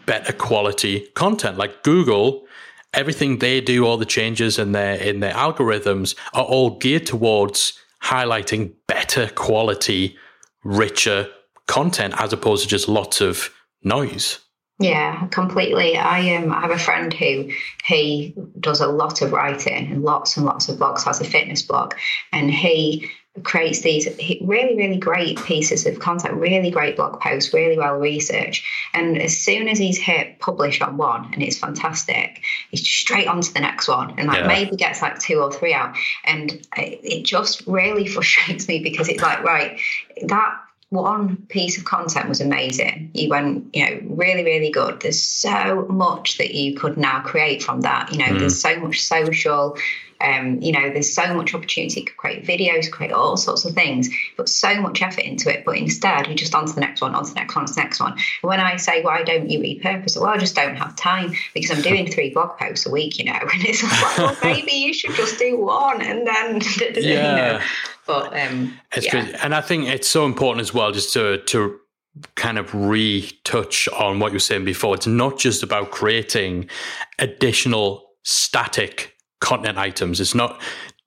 better quality content. Like Google, everything they do, all the changes in their in their algorithms are all geared towards highlighting better quality, richer content as opposed to just lots of noise. Yeah, completely. I um, I have a friend who he does a lot of writing and lots and lots of blogs, has a fitness blog, and he creates these really, really great pieces of content, really great blog posts, really well researched. And as soon as he's hit publish on one and it's fantastic, he's straight on to the next one and like yeah. maybe gets like two or three out. And it just really frustrates me because it's like, right, that one piece of content was amazing. You went, you know, really, really good. There's so much that you could now create from that. You know, mm. there's so much social. Um, you know, there's so much opportunity to create videos, create all sorts of things, put so much effort into it. But instead, you just on to the next one, on to the next one, on to the next one. And when I say, why don't you repurpose it? Well, I just don't have time because I'm doing three blog posts a week, you know. And it's like, well, maybe you should just do one and then, yeah. you know. But um, it's yeah. and I think it's so important as well, just to to kind of retouch on what you were saying before. It's not just about creating additional static content items. It's not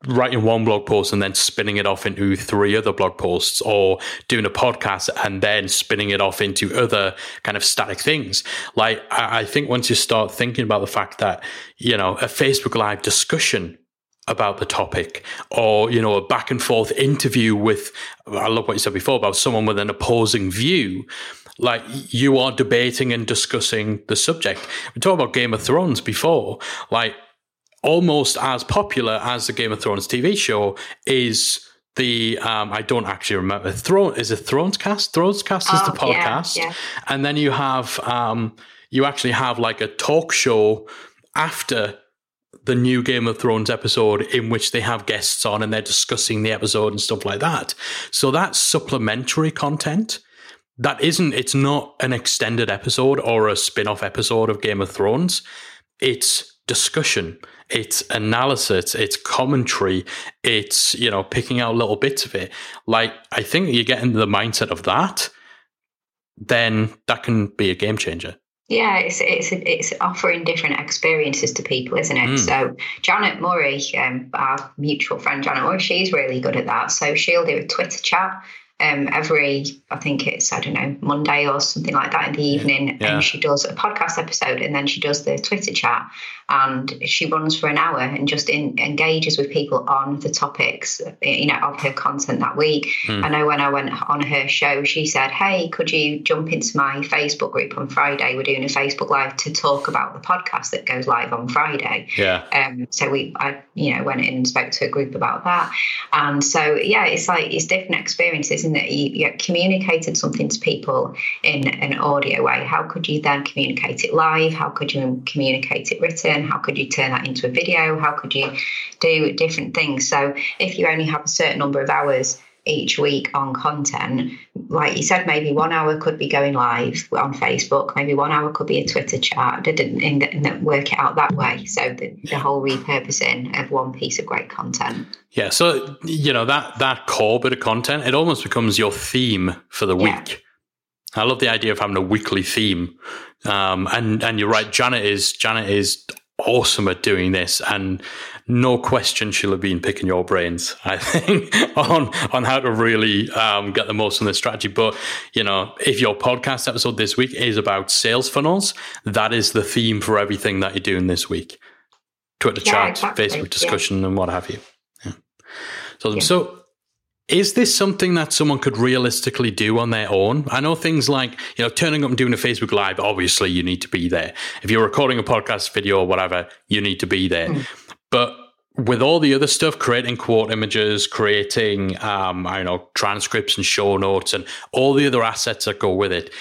writing one blog post and then spinning it off into three other blog posts or doing a podcast and then spinning it off into other kind of static things. Like, I think once you start thinking about the fact that, you know, a Facebook Live discussion about the topic or you know a back and forth interview with i love what you said before about someone with an opposing view like you are debating and discussing the subject we talked about game of thrones before like almost as popular as the game of thrones tv show is the um, I don't actually remember Throne is it Thrones cast Thrones cast is oh, the podcast yeah, yeah. and then you have um, you actually have like a talk show after the new Game of Thrones episode in which they have guests on and they're discussing the episode and stuff like that. So that's supplementary content. That isn't, it's not an extended episode or a spin off episode of Game of Thrones. It's discussion, it's analysis, it's commentary, it's, you know, picking out little bits of it. Like, I think you get into the mindset of that, then that can be a game changer. Yeah, it's it's it's offering different experiences to people, isn't it? Mm. So Janet Murray, um, our mutual friend Janet Murray, she's really good at that. So she'll do a Twitter chat um, every, I think it's, I don't know, Monday or something like that in the evening. Yeah. And she does a podcast episode and then she does the Twitter chat and she runs for an hour and just in, engages with people on the topics, you know, of her content that week. Mm. I know when I went on her show, she said, Hey, could you jump into my Facebook group on Friday? We're doing a Facebook Live to talk about the podcast that goes live on Friday. Yeah. Um, so we, I, you know, went in and spoke to a group about that. And so, yeah, it's like, it's different experiences in that you, you communicated something to people in an audio way. How could you then communicate it live? How could you communicate it written? How could you turn that into a video? How could you do different things? So if you only have a certain number of hours each week on content. Like you said, maybe one hour could be going live on Facebook, maybe one hour could be a Twitter chat. And work it out that way. So the, the whole repurposing of one piece of great content. Yeah. So you know that that core bit of content, it almost becomes your theme for the yeah. week. I love the idea of having a weekly theme. Um, and and you're right, Janet is Janet is awesome at doing this and no question she'll have been picking your brains i think on on how to really um, get the most from this strategy but you know if your podcast episode this week is about sales funnels that is the theme for everything that you're doing this week twitter yeah, chat exactly. facebook discussion yeah. and what have you yeah. so, yeah. so Is this something that someone could realistically do on their own? I know things like, you know, turning up and doing a Facebook Live, obviously you need to be there. If you're recording a podcast video or whatever, you need to be there. Mm. But with all the other stuff, creating quote images, creating, um, I don't know, transcripts and show notes and all the other assets that go with it,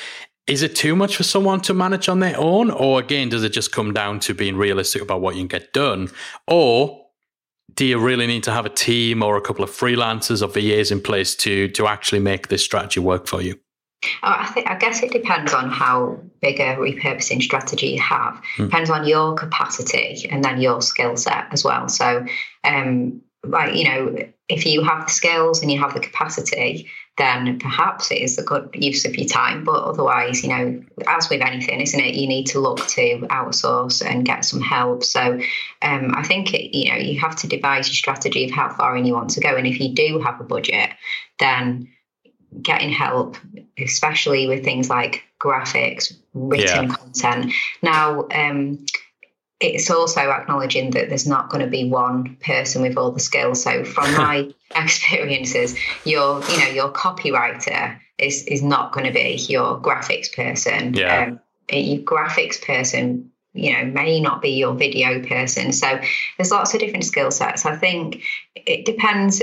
is it too much for someone to manage on their own? Or again, does it just come down to being realistic about what you can get done? Or do you really need to have a team or a couple of freelancers or VAs in place to to actually make this strategy work for you? Oh, I think I guess it depends on how big a repurposing strategy you have. Hmm. Depends on your capacity and then your skill set as well. So, um, like you know, if you have the skills and you have the capacity, then perhaps it is a good use of your time. But otherwise, you know, as with anything, isn't it? You need to look to outsource and get some help. So um, I think, it, you know, you have to devise your strategy of how far in you want to go. And if you do have a budget, then getting help, especially with things like graphics, written yeah. content. Now, um, it's also acknowledging that there's not going to be one person with all the skills. So from my experiences, your you know your copywriter is is not going to be your graphics person. Yeah. Um, your graphics person you know may not be your video person so there's lots of different skill sets i think it depends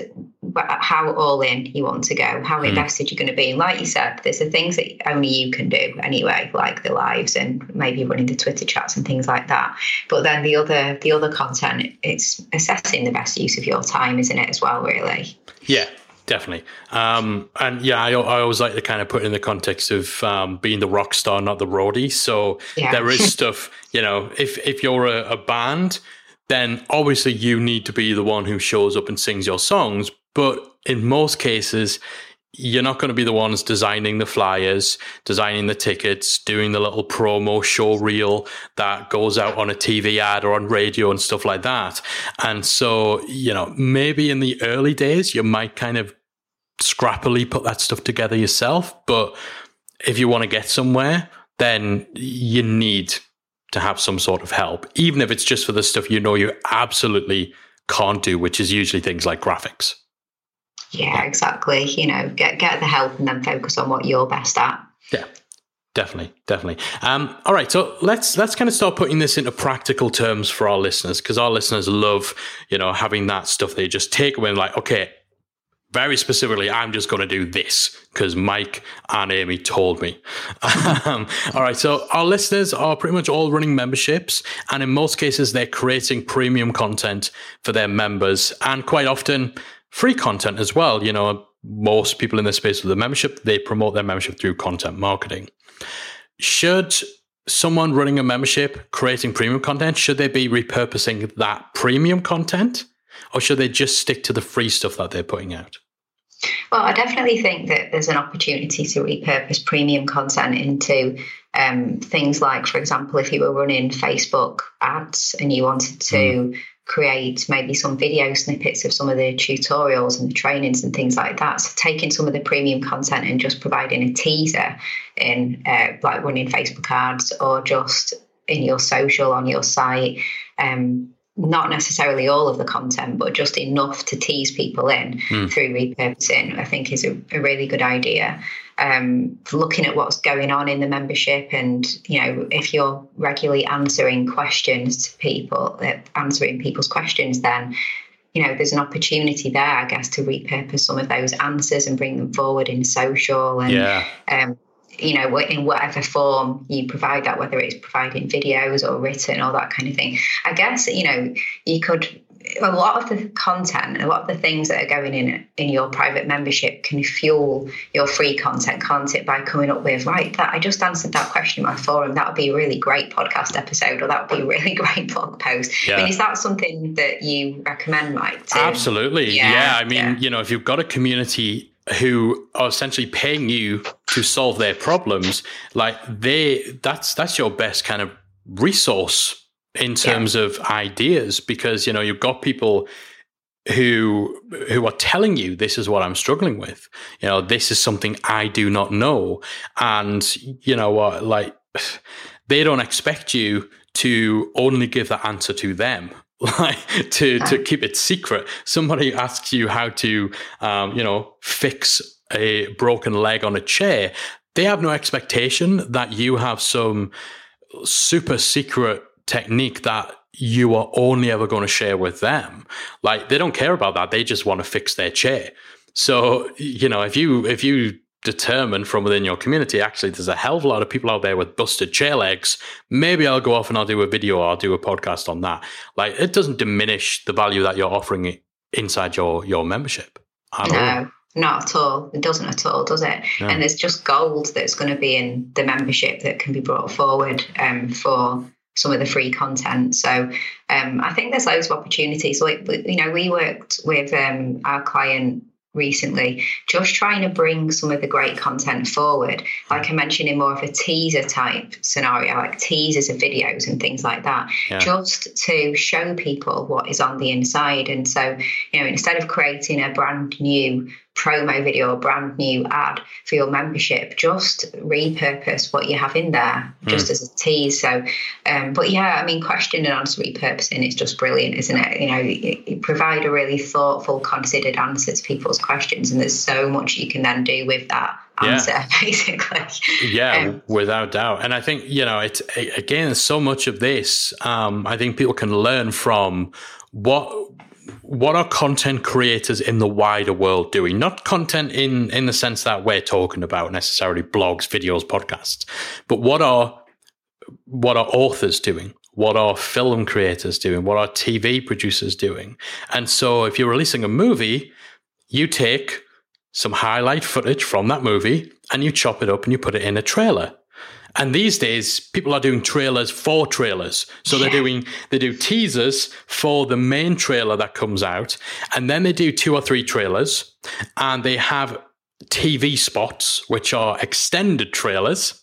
how all in you want to go how mm. invested you're going to be and like you said there's the things that only you can do anyway like the lives and maybe running the twitter chats and things like that but then the other the other content it's assessing the best use of your time isn't it as well really yeah Definitely. Um, and yeah, I, I, always like to kind of put it in the context of um, being the rock star, not the roadie. So yeah. there is stuff, you know, if, if you're a, a band, then obviously you need to be the one who shows up and sings your songs. But in most cases, you're not going to be the ones designing the flyers, designing the tickets, doing the little promo show reel that goes out on a TV ad or on radio and stuff like that. And so, you know, maybe in the early days, you might kind of scrappily put that stuff together yourself. But if you want to get somewhere, then you need to have some sort of help, even if it's just for the stuff you know you absolutely can't do, which is usually things like graphics. Yeah, exactly. You know, get get the help and then focus on what you're best at. Yeah. Definitely, definitely. Um, all right, so let's let's kind of start putting this into practical terms for our listeners because our listeners love, you know, having that stuff they just take away and like, okay, very specifically, I'm just going to do this because Mike and Amy told me. um, all right, so our listeners are pretty much all running memberships, and in most cases, they're creating premium content for their members, and quite often free content as well. You know, most people in this space with a membership, they promote their membership through content marketing. Should someone running a membership creating premium content, should they be repurposing that premium content or should they just stick to the free stuff that they're putting out? Well, I definitely think that there's an opportunity to repurpose premium content into um, things like, for example, if you were running Facebook ads and you wanted to mm create maybe some video snippets of some of the tutorials and the trainings and things like that. So taking some of the premium content and just providing a teaser in uh, like running Facebook ads or just in your social on your site. Um, not necessarily all of the content, but just enough to tease people in mm. through repurposing, I think is a, a really good idea um, looking at what's going on in the membership and you know if you're regularly answering questions to people uh, answering people's questions then you know there's an opportunity there i guess to repurpose some of those answers and bring them forward in social and yeah. um, you know in whatever form you provide that whether it's providing videos or written or that kind of thing i guess you know you could a lot of the content, a lot of the things that are going in in your private membership can fuel your free content, can't it? By coming up with right that I just answered that question in my forum. That would be a really great podcast episode, or that would be a really great blog post. Yeah. I mean, is that something that you recommend, Mike? To, Absolutely. Yeah, yeah. I mean, yeah. you know, if you've got a community who are essentially paying you to solve their problems, like they that's that's your best kind of resource in terms yeah. of ideas because you know you've got people who who are telling you this is what I'm struggling with. You know, this is something I do not know, and you know what, like they don't expect you to only give that answer to them. like to to keep it secret. Somebody asks you how to, um, you know, fix a broken leg on a chair. They have no expectation that you have some super secret technique that you are only ever going to share with them. Like they don't care about that. They just want to fix their chair. So, you know, if you if you determine from within your community, actually there's a hell of a lot of people out there with busted chair legs, maybe I'll go off and I'll do a video or I'll do a podcast on that. Like it doesn't diminish the value that you're offering inside your your membership. no. All. Not at all. It doesn't at all, does it? No. And there's just gold that's going to be in the membership that can be brought forward um, for some of the free content. So um, I think there's loads of opportunities. Like you know, we worked with um, our client recently, just trying to bring some of the great content forward. Like I mentioned, in more of a teaser type scenario, like teasers of videos and things like that, yeah. just to show people what is on the inside. And so, you know, instead of creating a brand new promo video or brand new ad for your membership, just repurpose what you have in there just mm. as a tease. So, um, but yeah, I mean, question and answer repurposing is just brilliant, isn't it? You know, you, you provide a really thoughtful, considered answer to people's questions, and there's so much you can then do with that answer yeah. basically yeah um, without doubt and i think you know it's again so much of this um, i think people can learn from what what are content creators in the wider world doing? Not content in in the sense that we're talking about necessarily blogs, videos, podcasts, but what are what are authors doing? What are film creators doing? What are TV producers doing? And so if you're releasing a movie, you take some highlight footage from that movie and you chop it up and you put it in a trailer. And these days, people are doing trailers for trailers. So yeah. they're doing they do teasers for the main trailer that comes out, and then they do two or three trailers, and they have TV spots which are extended trailers,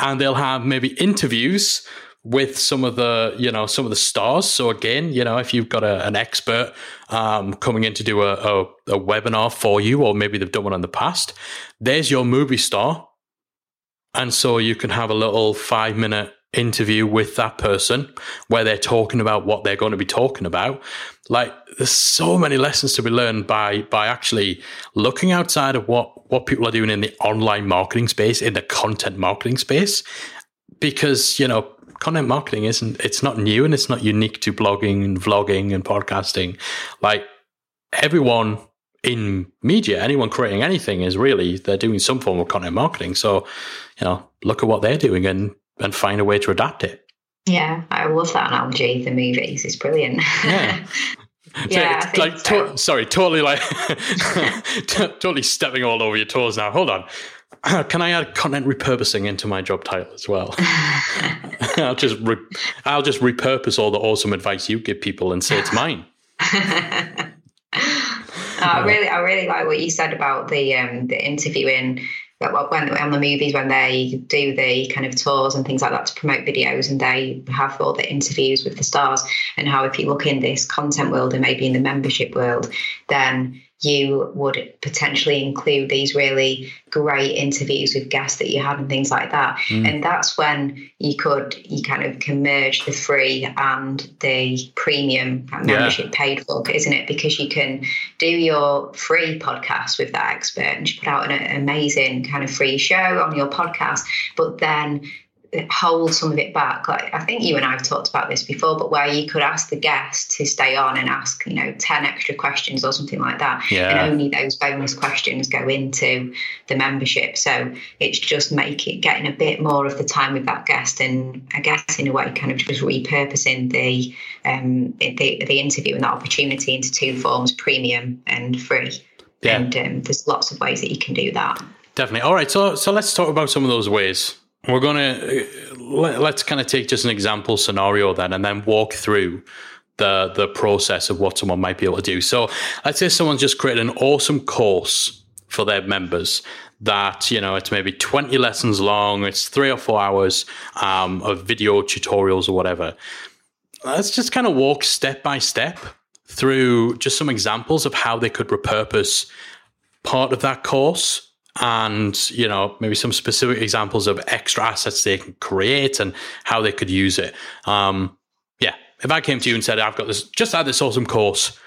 and they'll have maybe interviews with some of the you know some of the stars so again you know if you've got a, an expert um, coming in to do a, a, a webinar for you or maybe they've done one in the past there's your movie star and so you can have a little five minute interview with that person where they're talking about what they're going to be talking about. Like there's so many lessons to be learned by by actually looking outside of what what people are doing in the online marketing space, in the content marketing space. Because, you know, content marketing isn't it's not new and it's not unique to blogging and vlogging and podcasting. Like everyone in media, anyone creating anything is really they're doing some form of content marketing. So, you know, look at what they're doing and and find a way to adapt it. Yeah, I love that analogy. The movies is brilliant. Yeah. yeah, so like so. to- sorry, totally like totally stepping all over your toes now. Hold on. Can I add content repurposing into my job title as well? I'll just re- I'll just repurpose all the awesome advice you give people and say it's mine. I really, I really like what you said about the um, the interviewing. that When on the movies, when they do the kind of tours and things like that to promote videos, and they have all the interviews with the stars, and how if you look in this content world and maybe in the membership world, then you would potentially include these really great interviews with guests that you had and things like that. Mm. And that's when you could you kind of can merge the free and the premium membership yeah. paid for, isn't it? Because you can do your free podcast with that expert and you put out an amazing kind of free show on your podcast, but then hold some of it back. Like I think you and I have talked about this before, but where you could ask the guest to stay on and ask, you know, 10 extra questions or something like that. Yeah. And only those bonus questions go into the membership. So it's just making getting a bit more of the time with that guest and I guess in a way kind of just repurposing the um the, the interview and that opportunity into two forms, premium and free. Yeah. And um, there's lots of ways that you can do that. Definitely. All right. So so let's talk about some of those ways we're going to let, us kind of take just an example scenario then and then walk through the the process of what someone might be able to do. So let's say someone's just created an awesome course for their members that you know it's maybe 20 lessons long it's three or four hours um, of video tutorials or whatever. Let's just kind of walk step by step through just some examples of how they could repurpose part of that course and you know maybe some specific examples of extra assets they can create and how they could use it um, yeah if I came to you and said, I've got this, just had this awesome course,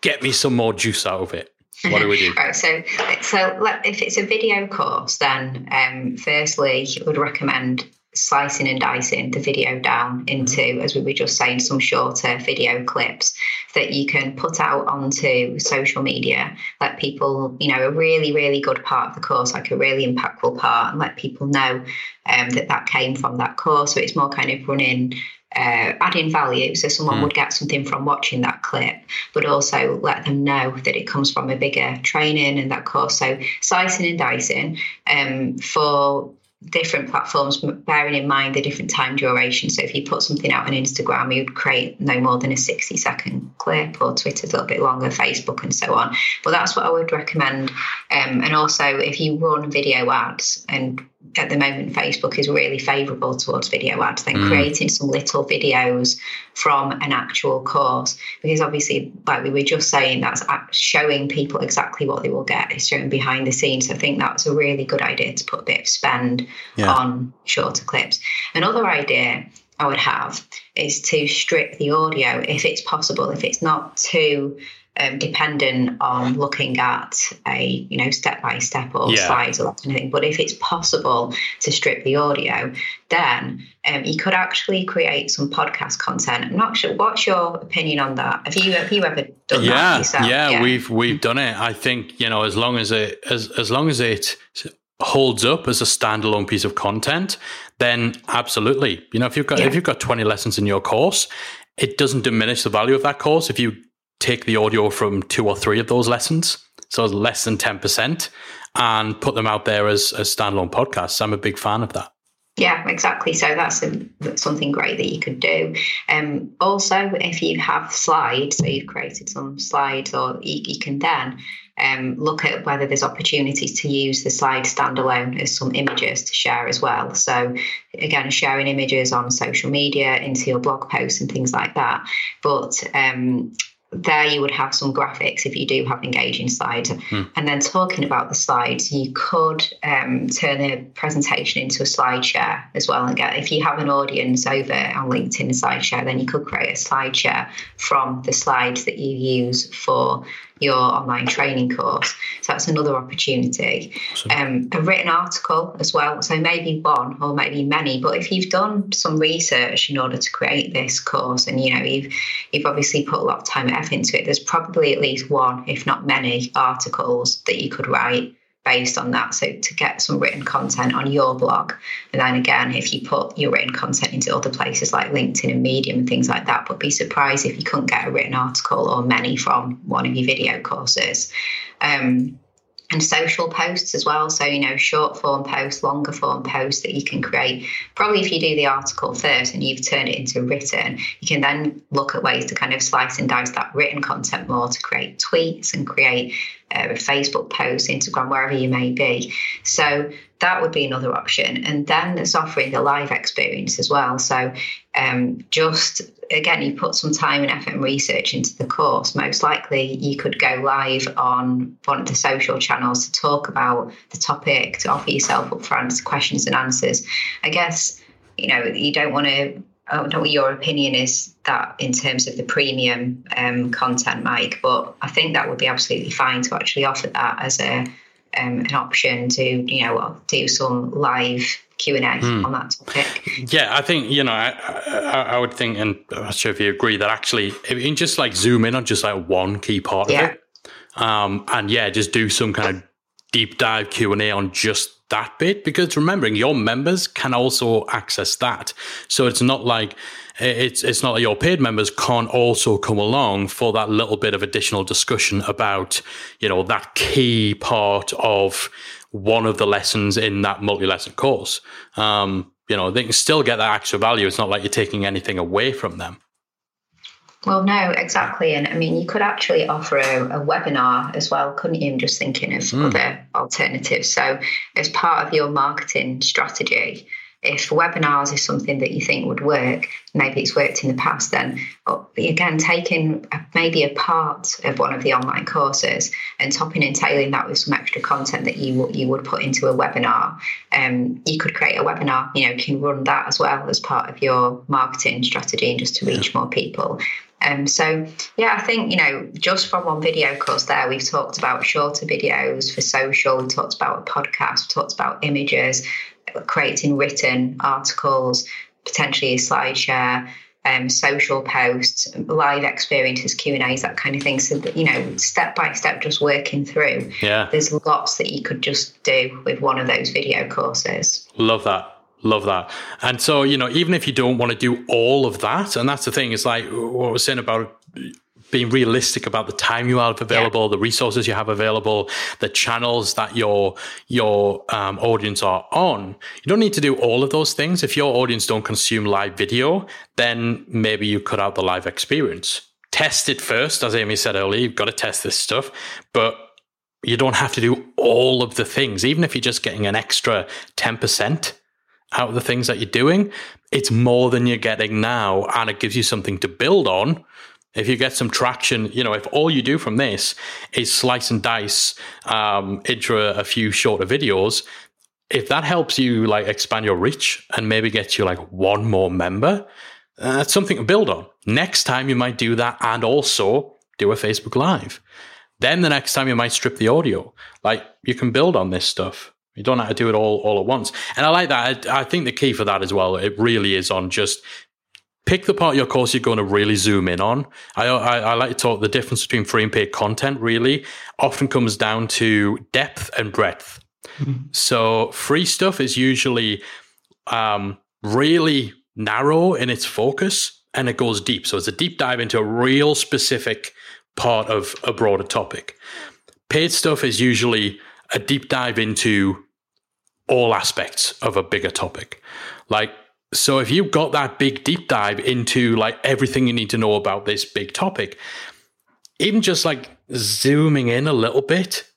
get me some more juice out of it. What do we do? right. So, so if it's a video course, then um, firstly, I would recommend slicing and dicing the video down into, mm-hmm. as we were just saying, some shorter video clips that you can put out onto social media. Let people, you know, a really, really good part of the course, like a really impactful part, and let people know um, that that came from that course. So it's more kind of running uh, adding value. So someone mm. would get something from watching that clip, but also let them know that it comes from a bigger training and that course. So slicing and dicing um, for different platforms, bearing in mind the different time duration. So if you put something out on Instagram, you'd create no more than a 60 second clip, or Twitter's a little bit longer, Facebook, and so on. But that's what I would recommend. Um, and also, if you run video ads and at the moment Facebook is really favourable towards video ads, then mm. creating some little videos from an actual course. Because obviously, like we were just saying, that's showing people exactly what they will get, it's showing behind the scenes. I think that's a really good idea to put a bit of spend yeah. on shorter clips. Another idea I would have is to strip the audio if it's possible, if it's not too um, dependent on looking at a you know step by step or yeah. slides or that kind of thing. But if it's possible to strip the audio, then um, you could actually create some podcast content. I'm not sure. What's your opinion on that? Have you have you ever done yeah, that yourself? Yeah, yeah, we've we've done it. I think you know as long as it as as long as it holds up as a standalone piece of content, then absolutely. You know, if you've got yeah. if you've got 20 lessons in your course, it doesn't diminish the value of that course if you take the audio from two or three of those lessons, so less than 10%, and put them out there as, as standalone podcasts. I'm a big fan of that. Yeah, exactly. So that's, a, that's something great that you could do. Um, also, if you have slides, so you've created some slides, or you, you can then um, look at whether there's opportunities to use the slide standalone as some images to share as well. So, again, sharing images on social media into your blog posts and things like that. But um, there you would have some graphics if you do have engaging slides. Mm. And then talking about the slides, you could um, turn the presentation into a slide share as well. And get if you have an audience over on LinkedIn SlideShare, then you could create a slide share from the slides that you use for your online training course. So that's another opportunity. Awesome. Um, a written article as well. So maybe one or maybe many. But if you've done some research in order to create this course, and you know you've you've obviously put a lot of time and effort into it, there's probably at least one, if not many, articles that you could write based on that. So to get some written content on your blog. And then again, if you put your written content into other places like LinkedIn and Medium and things like that, but be surprised if you couldn't get a written article or many from one of your video courses. Um, and social posts as well. So, you know, short form posts, longer form posts that you can create. Probably if you do the article first and you've turned it into written, you can then look at ways to kind of slice and dice that written content more to create tweets and create uh, Facebook posts, Instagram, wherever you may be. So that would be another option. And then there's offering the live experience as well. So um, just again, you put some time and effort and research into the course. Most likely, you could go live on one of the social channels to talk about the topic, to offer yourself up for questions and answers. I guess you know you don't want to I don't know what your opinion is that in terms of the premium um, content, Mike, but I think that would be absolutely fine to actually offer that as a um, an option to you know do some live Q and A mm. on that topic. Yeah, I think you know I, I, I, would think, and I'm not sure if you agree that actually, if you can just like zoom in on just like one key part yeah. of it, um, and yeah, just do some kind of deep dive Q and A on just that bit because remembering your members can also access that. So it's not like it's it's not like your paid members can't also come along for that little bit of additional discussion about you know that key part of one of the lessons in that multi-lesson course. Um, you know they can still get that extra value. It's not like you're taking anything away from them. Well, no, exactly. And I mean, you could actually offer a, a webinar as well, couldn't you? I'm just thinking of mm. other alternatives. So, as part of your marketing strategy, if webinars is something that you think would work, maybe it's worked in the past, then oh, again, taking maybe a part of one of the online courses and topping and tailing that with some extra content that you you would put into a webinar. Um, you could create a webinar, you know, can run that as well as part of your marketing strategy and just to reach more people. Um, so yeah, I think you know just from one video course there, we've talked about shorter videos for social. We talked about a podcast. We talked about images, creating written articles, potentially a SlideShare. Um, social posts, live experiences, Q and A's, that kind of thing. So that you know, step by step, just working through. Yeah, there's lots that you could just do with one of those video courses. Love that. Love that. And so, you know, even if you don't want to do all of that, and that's the thing, is like what I was saying about being realistic about the time you have available, yeah. the resources you have available, the channels that your your um, audience are on. You don't need to do all of those things. If your audience don't consume live video, then maybe you cut out the live experience. Test it first, as Amy said earlier. You've got to test this stuff, but you don't have to do all of the things. Even if you're just getting an extra ten percent out of the things that you're doing, it's more than you're getting now. And it gives you something to build on. If you get some traction, you know, if all you do from this is slice and dice um, into a, few shorter videos, if that helps you like expand your reach and maybe get you like one more member, uh, that's something to build on. Next time you might do that and also do a Facebook Live. Then the next time you might strip the audio. Like you can build on this stuff. You don't have to do it all all at once. And I like that. I, I think the key for that as well, it really is on just pick the part of your course you're going to really zoom in on. I, I, I, like to talk the difference between free and paid content really often comes down to depth and breadth. Mm-hmm. So free stuff is usually um, really narrow in its focus and it goes deep. So it's a deep dive into a real specific part of a broader topic. Paid stuff is usually a deep dive into all aspects of a bigger topic. Like, so if you've got that big deep dive into like everything you need to know about this big topic, even just like zooming in a little bit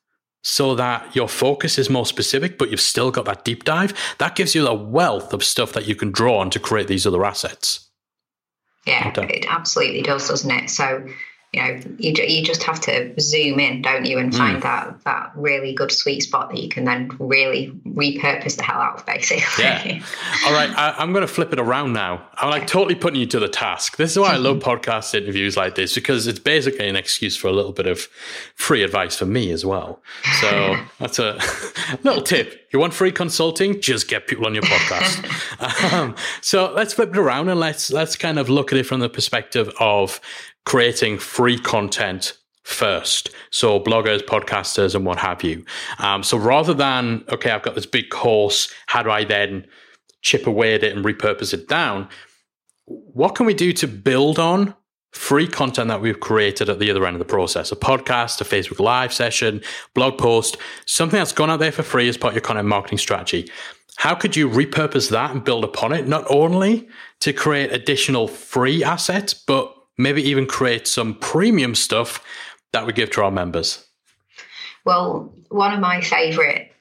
so that your focus is more specific, but you've still got that deep dive, that gives you a wealth of stuff that you can draw on to create these other assets. Yeah, it absolutely does, doesn't it? So you know you, you just have to zoom in don't you and find mm. that that really good sweet spot that you can then really repurpose the hell out of basically. Yeah. All right I, am going to flip it around now. I'm like totally putting you to the task. This is why i love podcast interviews like this because it's basically an excuse for a little bit of free advice for me as well. So that's a little tip. You want free consulting? Just get people on your podcast. Um, so let's flip it around and let's let's kind of look at it from the perspective of creating free content first. So bloggers, podcasters, and what have you. Um, so rather than, okay, I've got this big course, how do I then chip away at it and repurpose it down? What can we do to build on free content that we've created at the other end of the process? A podcast, a Facebook Live session, blog post, something that's gone out there for free as part of your content marketing strategy. How could you repurpose that and build upon it, not only to create additional free assets, but maybe even create some premium stuff that we give to our members? Well, one of my favorite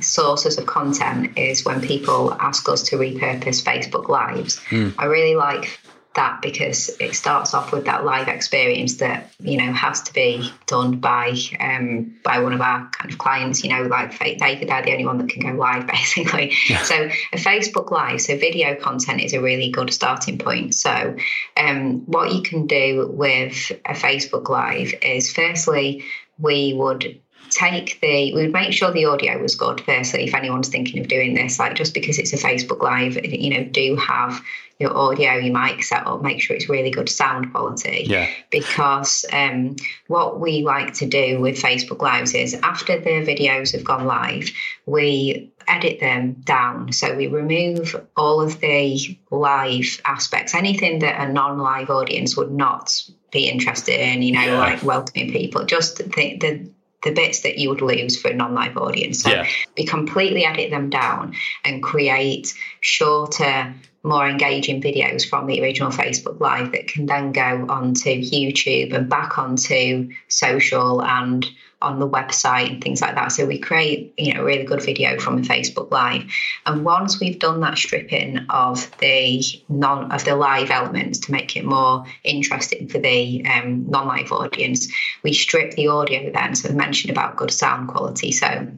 sources of content is when people ask us to repurpose Facebook Lives. Mm. I really like that because it starts off with that live experience that you know has to be done by um, by one of our kind of clients. You know, like David, they're the only one that can go live basically. Yeah. So a Facebook Live, so video content is a really good starting point. So um, what you can do with a Facebook Live is firstly we would take the we would make sure the audio was good firstly if anyone's thinking of doing this like just because it's a facebook live you know do have your audio, your mic setup, make sure it's really good sound quality. Yeah. Because um, what we like to do with Facebook Lives is after the videos have gone live, we edit them down. So we remove all of the live aspects, anything that a non live audience would not be interested in, you know, yeah. like welcoming people, just the, the the bits that you would lose for a non-live audience. So yeah. we completely edit them down and create shorter more engaging videos from the original Facebook Live that can then go onto YouTube and back onto social and on the website and things like that. So we create, you know, a really good video from a Facebook Live. And once we've done that stripping of the non of the live elements to make it more interesting for the um, non-live audience, we strip the audio then. So I mentioned about good sound quality. So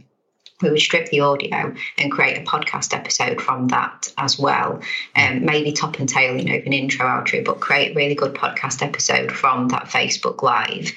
we would strip the audio and create a podcast episode from that as well. Um, maybe top and tail, you know, an intro, outro, but create a really good podcast episode from that Facebook Live.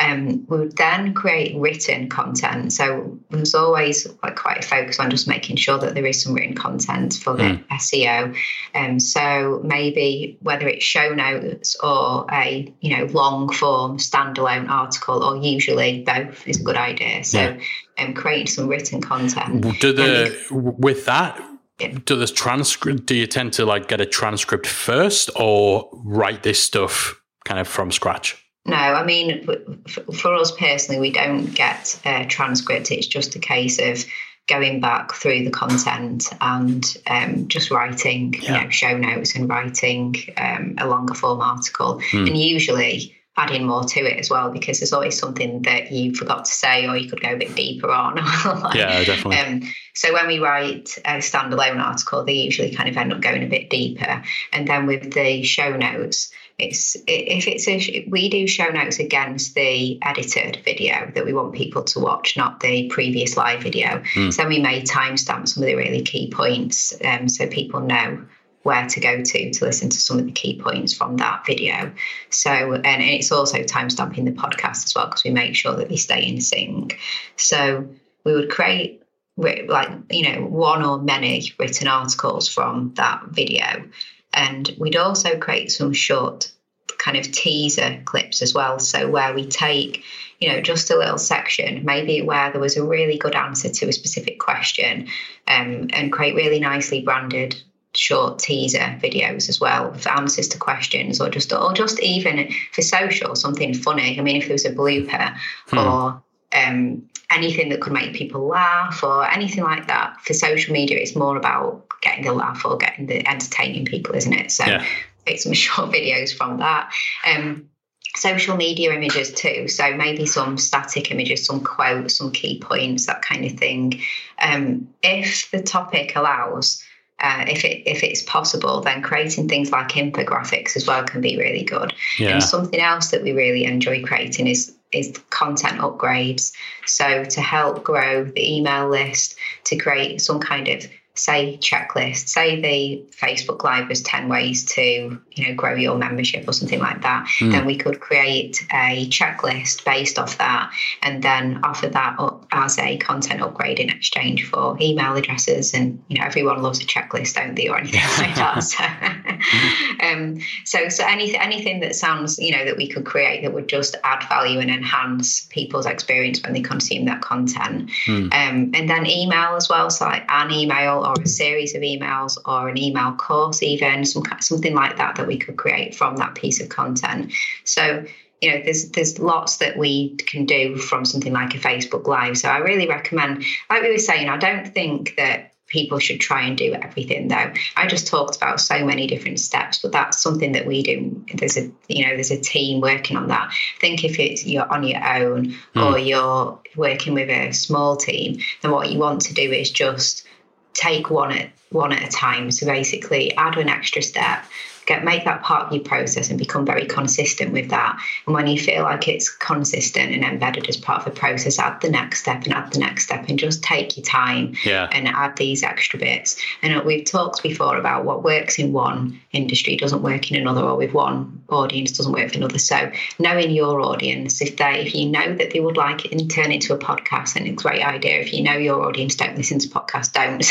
Um, we would then create written content. So there's always like quite a focus on just making sure that there is some written content for the mm. SEO. Um, so maybe whether it's show notes or a you know long form standalone article, or usually both is a good idea. So yeah. Um, creating some written content. Do the with that do this transcript do you tend to like get a transcript first or write this stuff kind of from scratch no, I mean, for us personally, we don't get a transcript. It's just a case of going back through the content and um, just writing, yeah. you know, show notes and writing um, a longer form article. Mm. And usually adding more to it as well because there's always something that you forgot to say or you could go a bit deeper on. like, yeah, definitely. Um, so when we write a standalone article, they usually kind of end up going a bit deeper. And then with the show notes, it's if it's a we do show notes against the edited video that we want people to watch, not the previous live video. Mm. So we may timestamp some of the really key points, um, so people know where to go to to listen to some of the key points from that video. So, and it's also timestamping the podcast as well because we make sure that they stay in sync. So we would create like you know one or many written articles from that video and we'd also create some short kind of teaser clips as well. So where we take, you know, just a little section, maybe where there was a really good answer to a specific question, um, and create really nicely branded short teaser videos as well for answers to questions or just or just even for social something funny i mean if there was a blooper hmm. or um, anything that could make people laugh or anything like that for social media it's more about getting the laugh or getting the entertaining people isn't it so yeah take some short videos from that. Um, social media images too. So maybe some static images, some quotes, some key points, that kind of thing. Um, if the topic allows, uh, if it if it's possible, then creating things like infographics as well can be really good. Yeah. And something else that we really enjoy creating is is content upgrades. So to help grow the email list, to create some kind of say checklist say the facebook live was 10 ways to you know grow your membership or something like that mm. then we could create a checklist based off that and then offer that up as a content upgrade in exchange for email addresses and you know everyone loves a checklist don't they or anything like that so, um, so so anything anything that sounds you know that we could create that would just add value and enhance people's experience when they consume that content mm. um, and then email as well so like an email or a series of emails or an email course, even some something like that that we could create from that piece of content. So you know there's there's lots that we can do from something like a facebook live so i really recommend like we were saying i don't think that people should try and do everything though i just talked about so many different steps but that's something that we do there's a you know there's a team working on that i think if it's you're on your own mm. or you're working with a small team then what you want to do is just take one at one at a time. So basically, add an extra step get make that part of your process and become very consistent with that. And when you feel like it's consistent and embedded as part of the process, add the next step and add the next step and just take your time yeah. and add these extra bits. And uh, we've talked before about what works in one industry doesn't work in another, or with one audience doesn't work for another. So knowing your audience, if they if you know that they would like it and turn it into a podcast, then it's a great idea. If you know your audience don't listen to podcasts, don't.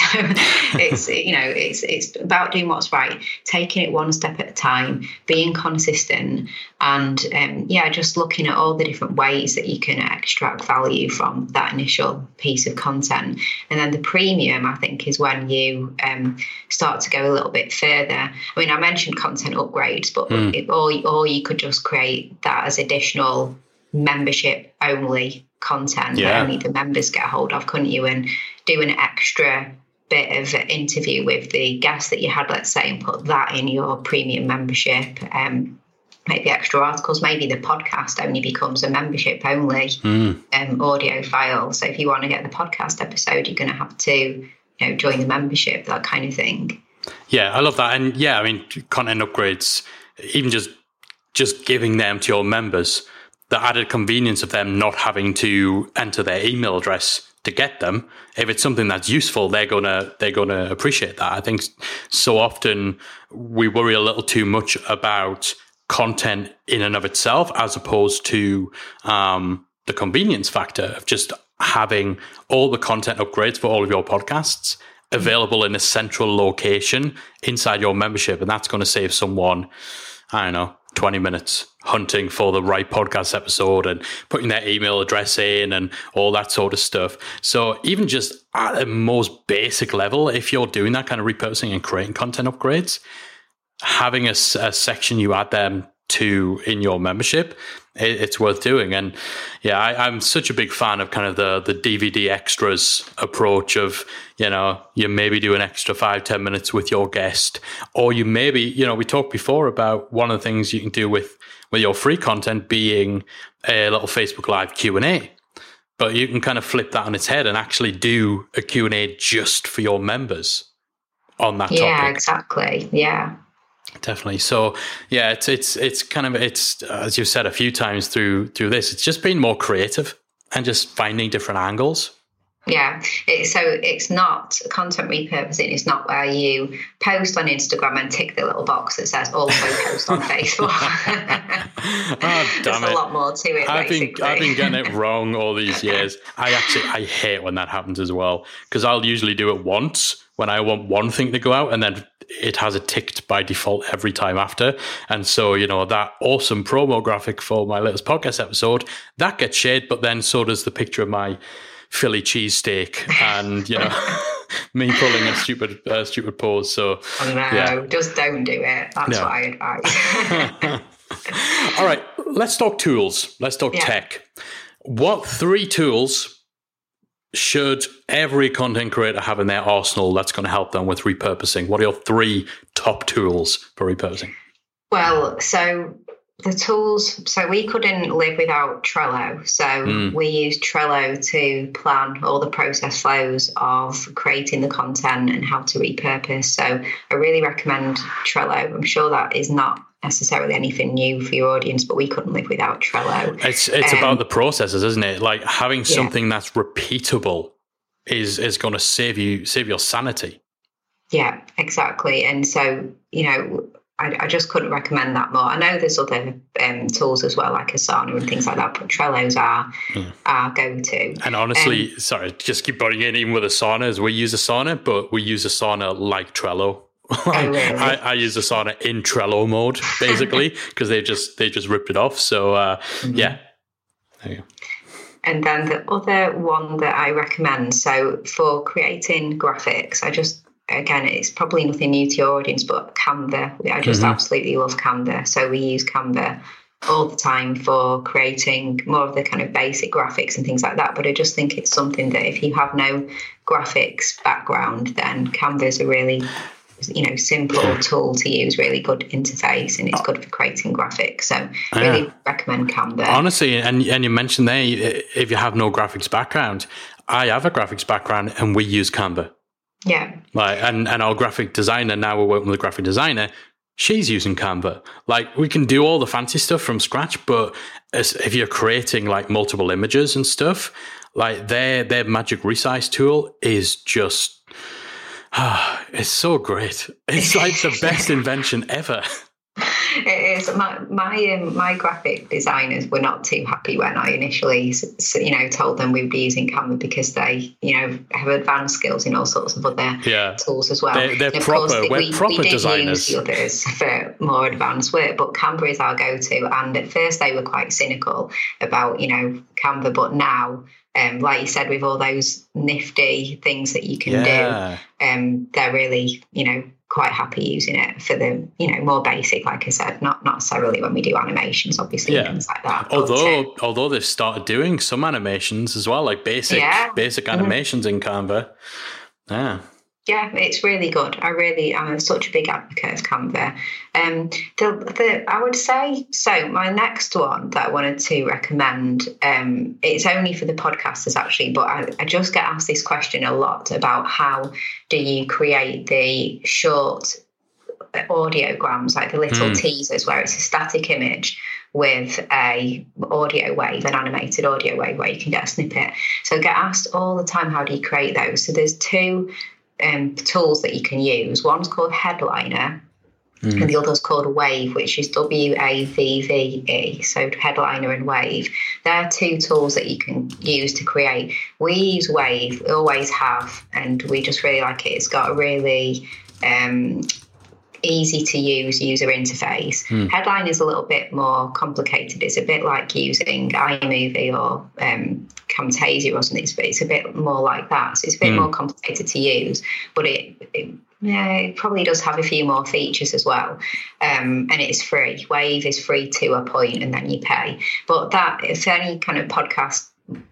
So it's you know, it's it's about doing what's right, taking it one step step at a time, being consistent, and um, yeah, just looking at all the different ways that you can extract value from that initial piece of content. And then the premium, I think, is when you um, start to go a little bit further. I mean, I mentioned content upgrades, but mm. it, or, or you could just create that as additional membership only content yeah. that only the members get hold of, couldn't you? And do an extra bit of an interview with the guest that you had, let's say, and put that in your premium membership. Um, maybe extra articles, maybe the podcast only becomes a membership only mm. um, audio file. So if you want to get the podcast episode, you're going to have to, you know, join the membership, that kind of thing. Yeah, I love that. And yeah, I mean, content upgrades, even just just giving them to your members, the added convenience of them not having to enter their email address to get them. If it's something that's useful, they're gonna they're gonna appreciate that. I think so often we worry a little too much about content in and of itself, as opposed to um, the convenience factor of just having all the content upgrades for all of your podcasts available in a central location inside your membership, and that's going to save someone, I don't know, 20 minutes hunting for the right podcast episode and putting their email address in and all that sort of stuff. So, even just at the most basic level, if you're doing that kind of repurposing and creating content upgrades, having a, a section you add them to in your membership, it's worth doing. And yeah, I, am such a big fan of kind of the the DVD extras approach of you know you maybe do an extra five ten minutes with your guest, or you maybe you know we talked before about one of the things you can do with with your free content being a little Facebook Live Q and A. But you can kind of flip that on its head and actually do a Q&A just for your members on that yeah, topic. Yeah, exactly. Yeah. Definitely. So, yeah, it's it's it's kind of it's as you've said a few times through through this. It's just being more creative and just finding different angles. Yeah. It, so it's not content repurposing. It's not where you post on Instagram and tick the little box that says also post on Facebook. oh, damn There's it. a lot more to it. I've basically. been I've been getting it wrong all these years. I actually I hate when that happens as well because I'll usually do it once when I want one thing to go out and then it has it ticked by default every time after. And so, you know, that awesome promo graphic for my latest podcast episode, that gets shared, but then so does the picture of my Philly cheesesteak and, you know, me pulling a stupid uh, stupid pose. So, oh, no, yeah. just don't do it. That's no. what I advise. All right, let's talk tools. Let's talk yeah. tech. What three tools should every content creator have in their arsenal that's going to help them with repurposing? What are your three top tools for repurposing? Well, so the tools, so we couldn't live without Trello. So mm. we use Trello to plan all the process flows of creating the content and how to repurpose. So I really recommend Trello. I'm sure that is not necessarily anything new for your audience, but we couldn't live without Trello. It's it's um, about the processes, isn't it? Like having something yeah. that's repeatable is is going to save you save your sanity. Yeah, exactly. And so you know, I, I just couldn't recommend that more. I know there's other um, tools as well, like Asana and things like that, but Trello's are mm. our go to. And honestly, um, sorry, just keep putting in even with Asana, as we use Asana, but we use Asana like Trello. Oh, really? I, I, use Asana in Trello mode basically because they just they just ripped it off. So uh, mm-hmm. yeah, there you go. And then the other one that I recommend, so for creating graphics, I just again it's probably nothing new to your audience, but Canva. I just mm-hmm. absolutely love Canva. So we use Canva all the time for creating more of the kind of basic graphics and things like that. But I just think it's something that if you have no graphics background, then Canva is a really you know simple tool to use really good interface and it's good for creating graphics so I really recommend canva honestly and, and you mentioned there if you have no graphics background i have a graphics background and we use canva yeah like and and our graphic designer now we're working with a graphic designer she's using canva like we can do all the fancy stuff from scratch but as, if you're creating like multiple images and stuff like their their magic resize tool is just Ah, it's so great. It's like the best invention ever. It is. My my um, my graphic designers were not too happy when I initially, you know, told them we would be using Canva because they, you know, have advanced skills in all sorts of other yeah. tools as well. They're, they're proper. Course, we, proper we did designers. use the others for more advanced work, but Canva is our go-to. And at first, they were quite cynical about, you know, Canva, but now um, like you said, with all those nifty things that you can yeah. do, um, they're really, you know, quite happy using it for the, you know, more basic, like I said, not not necessarily when we do animations, obviously, yeah. things like that. Although, although they've started doing some animations as well, like basic, yeah. basic mm-hmm. animations mm-hmm. in Canva. Yeah. Yeah, it's really good. I really, I'm such a big advocate of Canva. Um, the, the, I would say so. My next one that I wanted to recommend, um, it's only for the podcasters actually, but I, I just get asked this question a lot about how do you create the short audiograms, like the little mm. teasers where it's a static image with a audio wave, an animated audio wave where you can get a snippet. So I get asked all the time, how do you create those? So there's two um, tools that you can use. One's called Headliner, Mm. and the other's called Wavve, which is W A V V E. So Headliner and Wavve. They're two tools that you can use to create. We use Wavve, we always have, and we just really like it. It's got a really um, easy to use user interface. Mm. Headline is a little bit more complicated. It's a bit like using iMovie or um, Camtasia or something, but it's a bit more like that. So it's a bit mm. more complicated to use, but it, it yeah, it probably does have a few more features as well. Um, and it's free. Wavve is free to a point and then you pay. But that, if any kind of podcast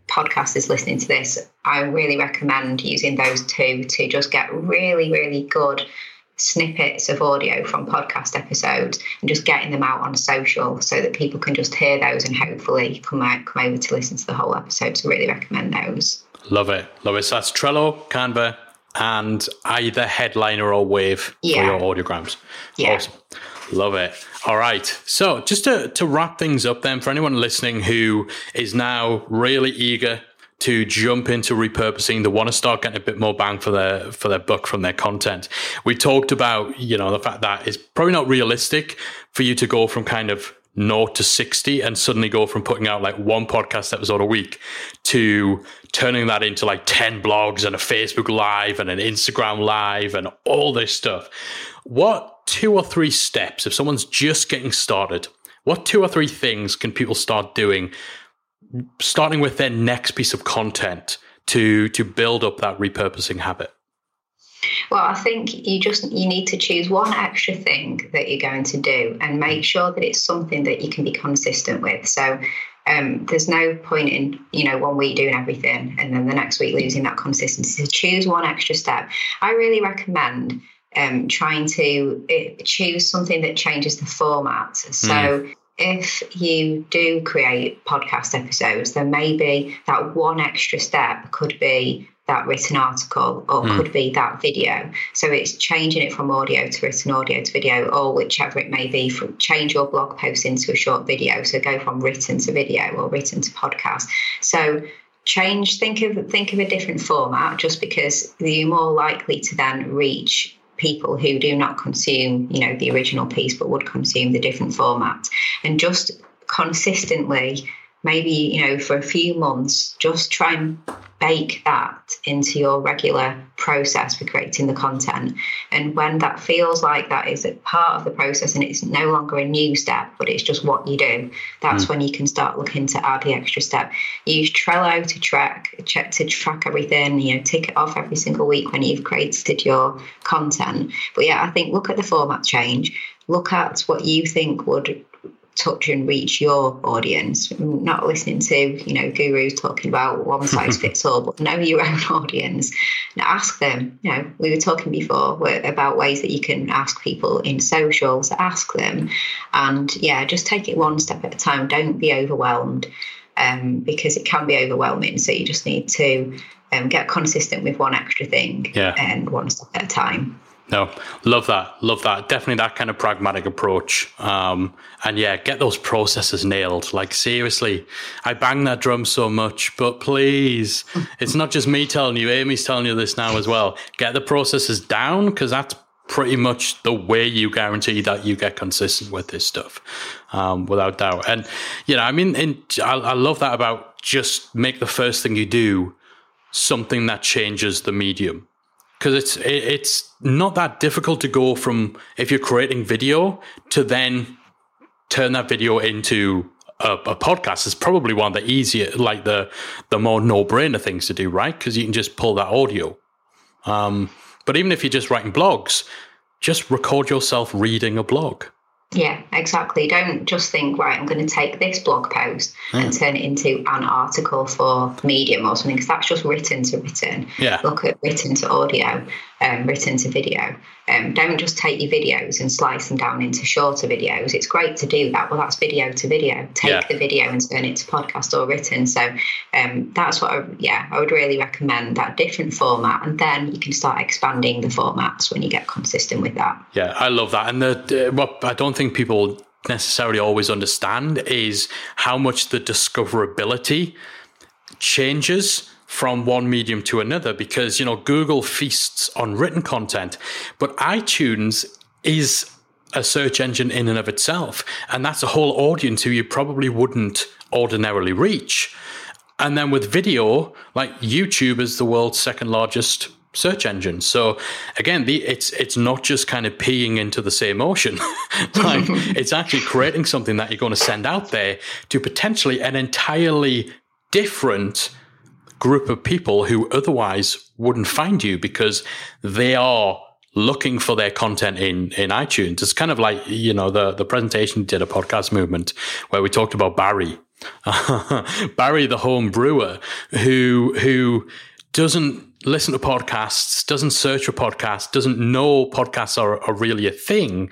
podcast is listening to this, I really recommend using those two to just get really, really good snippets of audio from podcast episodes and just getting them out on social so that people can just hear those and hopefully come out come over to listen to the whole episode. So really recommend those. Love it. Love it. So that's Trello, Canva, and either headliner or Wavve yeah. for your audiograms. Yeah. Awesome. Love it. All right. So just to, to wrap things up then for anyone listening who is now really eager to jump into repurposing they want to start getting a bit more bang for their for their buck from their content we talked about you know the fact that it's probably not realistic for you to go from kind of 0 to 60 and suddenly go from putting out like one podcast episode a week to turning that into like 10 blogs and a Facebook live and an Instagram live and all this stuff. What two or three steps, if someone's just getting started, what two or three things can people start doing starting with their next piece of content to to build up that repurposing habit? Well, I think you just you need to choose one extra thing that you're going to do and make sure that it's something that you can be consistent with. So um, there's no point in you know one week doing everything and then the next week losing that consistency. So choose one extra step. I really recommend um, trying to uh, choose something that changes the format. So. Mm if you do create podcast episodes, then maybe that one extra step could be that written article or mm. could be that video. So it's changing it from audio to written audio to video or whichever it may be. From change your blog post into a short video. So go from written to video or written to podcast. So change think of think of a different format just because you're more likely to then reach people who do not consume, you know, the original piece but would consume the different format. And just consistently, maybe, you know, for a few months, just try and bake that into your regular process for creating the content. And when that feels like that is a part of the process and it's no longer a new step, but it's just what you do, that's mm. when you can start looking to add the extra step. Use Trello to track check to track everything, you know, tick it off every single week when you've created your content. But yeah, I think look at the format change. Look at what you think would touch and reach your audience. Not listening to you know gurus talking about one size fits all but know your own audience. Now ask them you know we were talking before about ways that you can ask people in socials ask them. And yeah just take it one step at a time. Don't be overwhelmed um, because it can be overwhelming. So you just need to um, get consistent with one extra thing yeah. and one step at a time no, love that. Love that. Definitely that kind of pragmatic approach. Um, and yeah, get those processes nailed. Like, seriously, I bang that drum so much, but please, it's not just me telling you, Amy's telling you this now as well. Get the processes down because that's pretty much the way you guarantee that you get consistent with this stuff, um, without doubt. And, you know, I mean, in, I, I love that about just make the first thing you do something that changes the medium because it's it's not that difficult to go from if you're creating video to then turn that video into a, a podcast. Is probably one of the easier like the the more no-brainer things to do right? Because you can just pull that audio. Um, but even if you're just writing blogs just record yourself reading a blog yeah, exactly. Don't just think, right, I'm going to take this blog post mm. and turn it into an article for Medium or something, because that's just written to written. Yeah. Look at written to audio. Um, written to video. Um, don't just take your videos and slice them down into shorter videos. It's great to do that. Well, that's video to video. Take yeah. the video and turn it to podcast or written. So um, that's what, I, yeah, I would really recommend that different format. And then you can start expanding the formats when you get consistent with that. Yeah, I love that. And the, what I don't think people necessarily always understand is how much the discoverability changes from one medium to another because you know Google feasts on written content, but iTunes is a search engine in and of itself, and that's a whole audience who you probably wouldn't ordinarily reach. And then with video, like YouTube is the world's second largest search engine. So again, the, it's it's not just kind of peeing into the same ocean. like it's actually creating something that you're going to send out there to potentially an entirely different group of people who otherwise wouldn't find you because they are looking for their content in in iTunes. It's kind of like you know the the presentation did a podcast movement where we talked about Barry, Barry the home brewer who who doesn't listen to podcasts, doesn't search for podcasts, doesn't know podcasts are, are really a thing.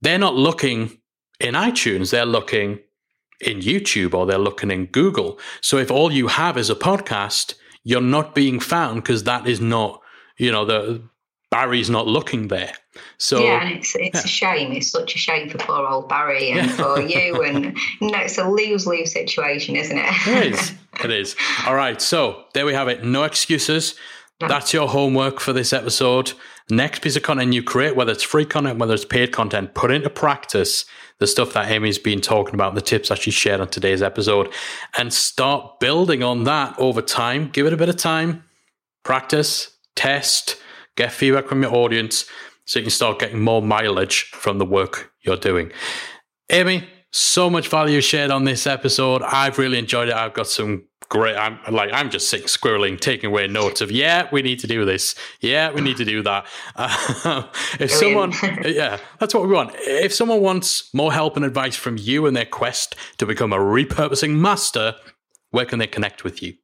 They're not looking in iTunes. They're looking in YouTube or they're looking in Google. So if all you have is a podcast, you're not being found because that is not, you know, the Barry's not looking there. So yeah, and it's it's yeah. a shame. It's such a shame for poor old Barry and yeah. for you, and you know, it's a lose lose situation, isn't it? it is. It is. All right. So there we have it. No excuses. That's your homework for this episode. Next piece of content you create, whether it's free content, whether it's paid content, put into practice the stuff that Amy's been talking about, the tips that she shared on today's episode, and start building on that over time. Give it a bit of time, practice, test, get feedback from your audience so you can start getting more mileage from the work you're doing. Amy, so much value shared on this episode. I've really enjoyed it. I've got some great. I'm like I'm just sitting squirreling, taking away notes of yeah, we need to do this. Yeah, we need to do that. Uh, if someone, yeah, that's what we want. If someone wants more help and advice from you in their quest to become a repurposing master, where can they connect with you?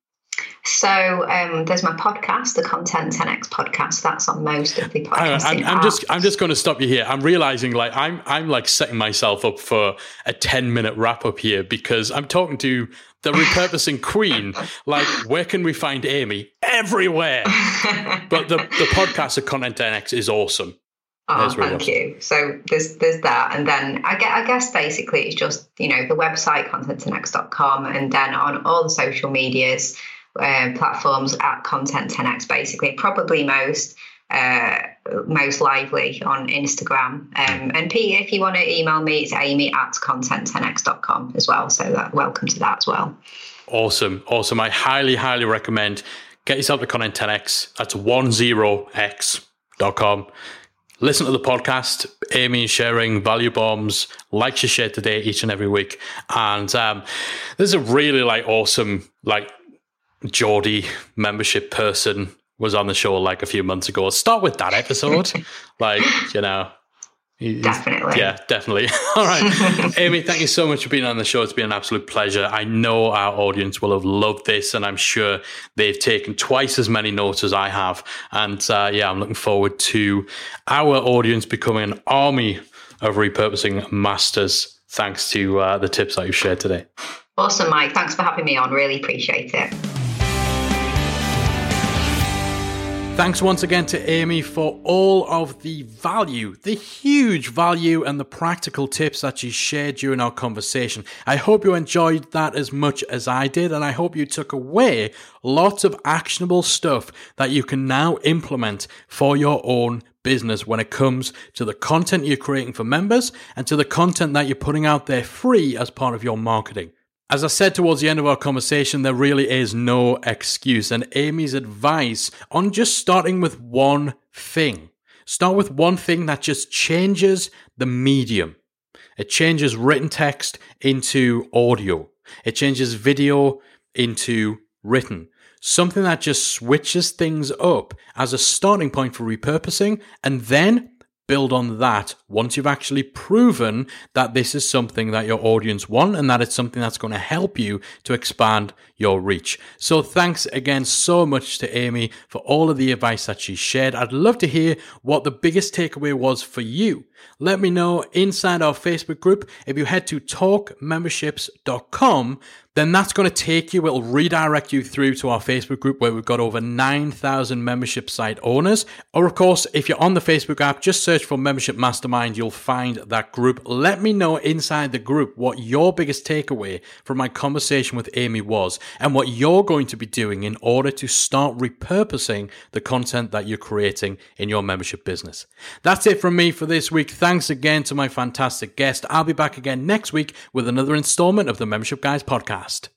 So um, there's my podcast, the Content 10x podcast. That's on most of the podcasts. I'm, I'm just I'm just going to stop you here. I'm realizing like I'm I'm like setting myself up for a 10 minute wrap up here because I'm talking to the repurposing queen. Like, where can we find Amy? Everywhere. but the the podcast of Content 10x is awesome. Oh, thank you. So there's there's that, and then I get I guess basically it's just you know the website content10x.com, and then on all the social medias uh, platforms at Content 10x, basically, probably most. Uh, most lively on Instagram. Um, and Pete, if you want to email me, it's amy at content10x.com as well. So welcome to that as well. Awesome. Awesome. I highly, highly recommend get yourself to Content 10x. That's 10x.com. Listen to the podcast. Amy is sharing value bombs like she shared today each and every week. And um, there's a really like awesome like Geordie membership person was on the show like a few months ago. Start with that episode. like, you know. Definitely. Yeah, definitely. All right. Amy, thank you so much for being on the show. It's been an absolute pleasure. I know our audience will have loved this, and I'm sure they've taken twice as many notes as I have. And uh, yeah, I'm looking forward to our audience becoming an army of repurposing masters thanks to uh, the tips that you've shared today. Awesome, Mike. Thanks for having me on. Really appreciate it. Thanks once again to Amy for all of the value, the huge value, and the practical tips that she shared during our conversation. I hope you enjoyed that as much as I did, and I hope you took away lots of actionable stuff that you can now implement for your own business when it comes to the content you're creating for members and to the content that you're putting out there free as part of your marketing. As I said towards the end of our conversation, there really is no excuse. And Amy's advice on just starting with one thing start with one thing that just changes the medium. It changes written text into audio, it changes video into written. Something that just switches things up as a starting point for repurposing and then build on that once you've actually proven that this is something that your audience want and that it's something that's going to help you to expand your reach. So thanks again so much to Amy for all of the advice that she shared. I'd love to hear what the biggest takeaway was for you. Let me know inside our Facebook group. If you head to talkmemberships.com, then that's going to take you, it'll redirect you through to our Facebook group where we've got over 9,000 membership site owners. Or, of course, if you're on the Facebook app, just search for Membership Mastermind, you'll find that group. Let me know inside the group what your biggest takeaway from my conversation with Amy was and what you're going to be doing in order to start repurposing the content that you're creating in your membership business. That's it from me for this week. Thanks again to my fantastic guest. I'll be back again next week with another installment of the Membership Guys podcast.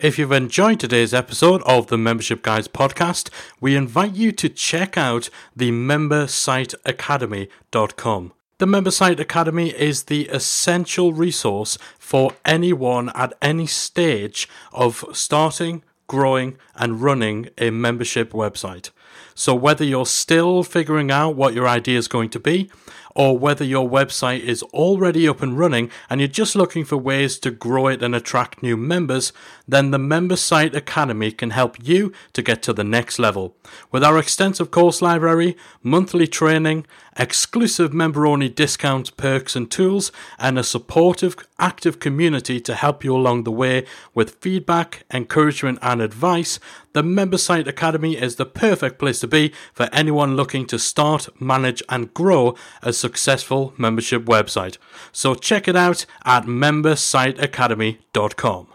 If you've enjoyed today's episode of the Membership Guys podcast, we invite you to check out the membersiteacademy.com. The Member Site Academy is the essential resource for anyone at any stage of starting, growing, and running a membership website. So, whether you're still figuring out what your idea is going to be, or whether your website is already up and running and you're just looking for ways to grow it and attract new members, then the Member Site Academy can help you to get to the next level. With our extensive course library, monthly training, exclusive member only discounts, perks, and tools, and a supportive, active community to help you along the way with feedback, encouragement, and advice, the Member Site Academy is the perfect place to be for anyone looking to start, manage, and grow a successful membership website. So check it out at membersiteacademy.com.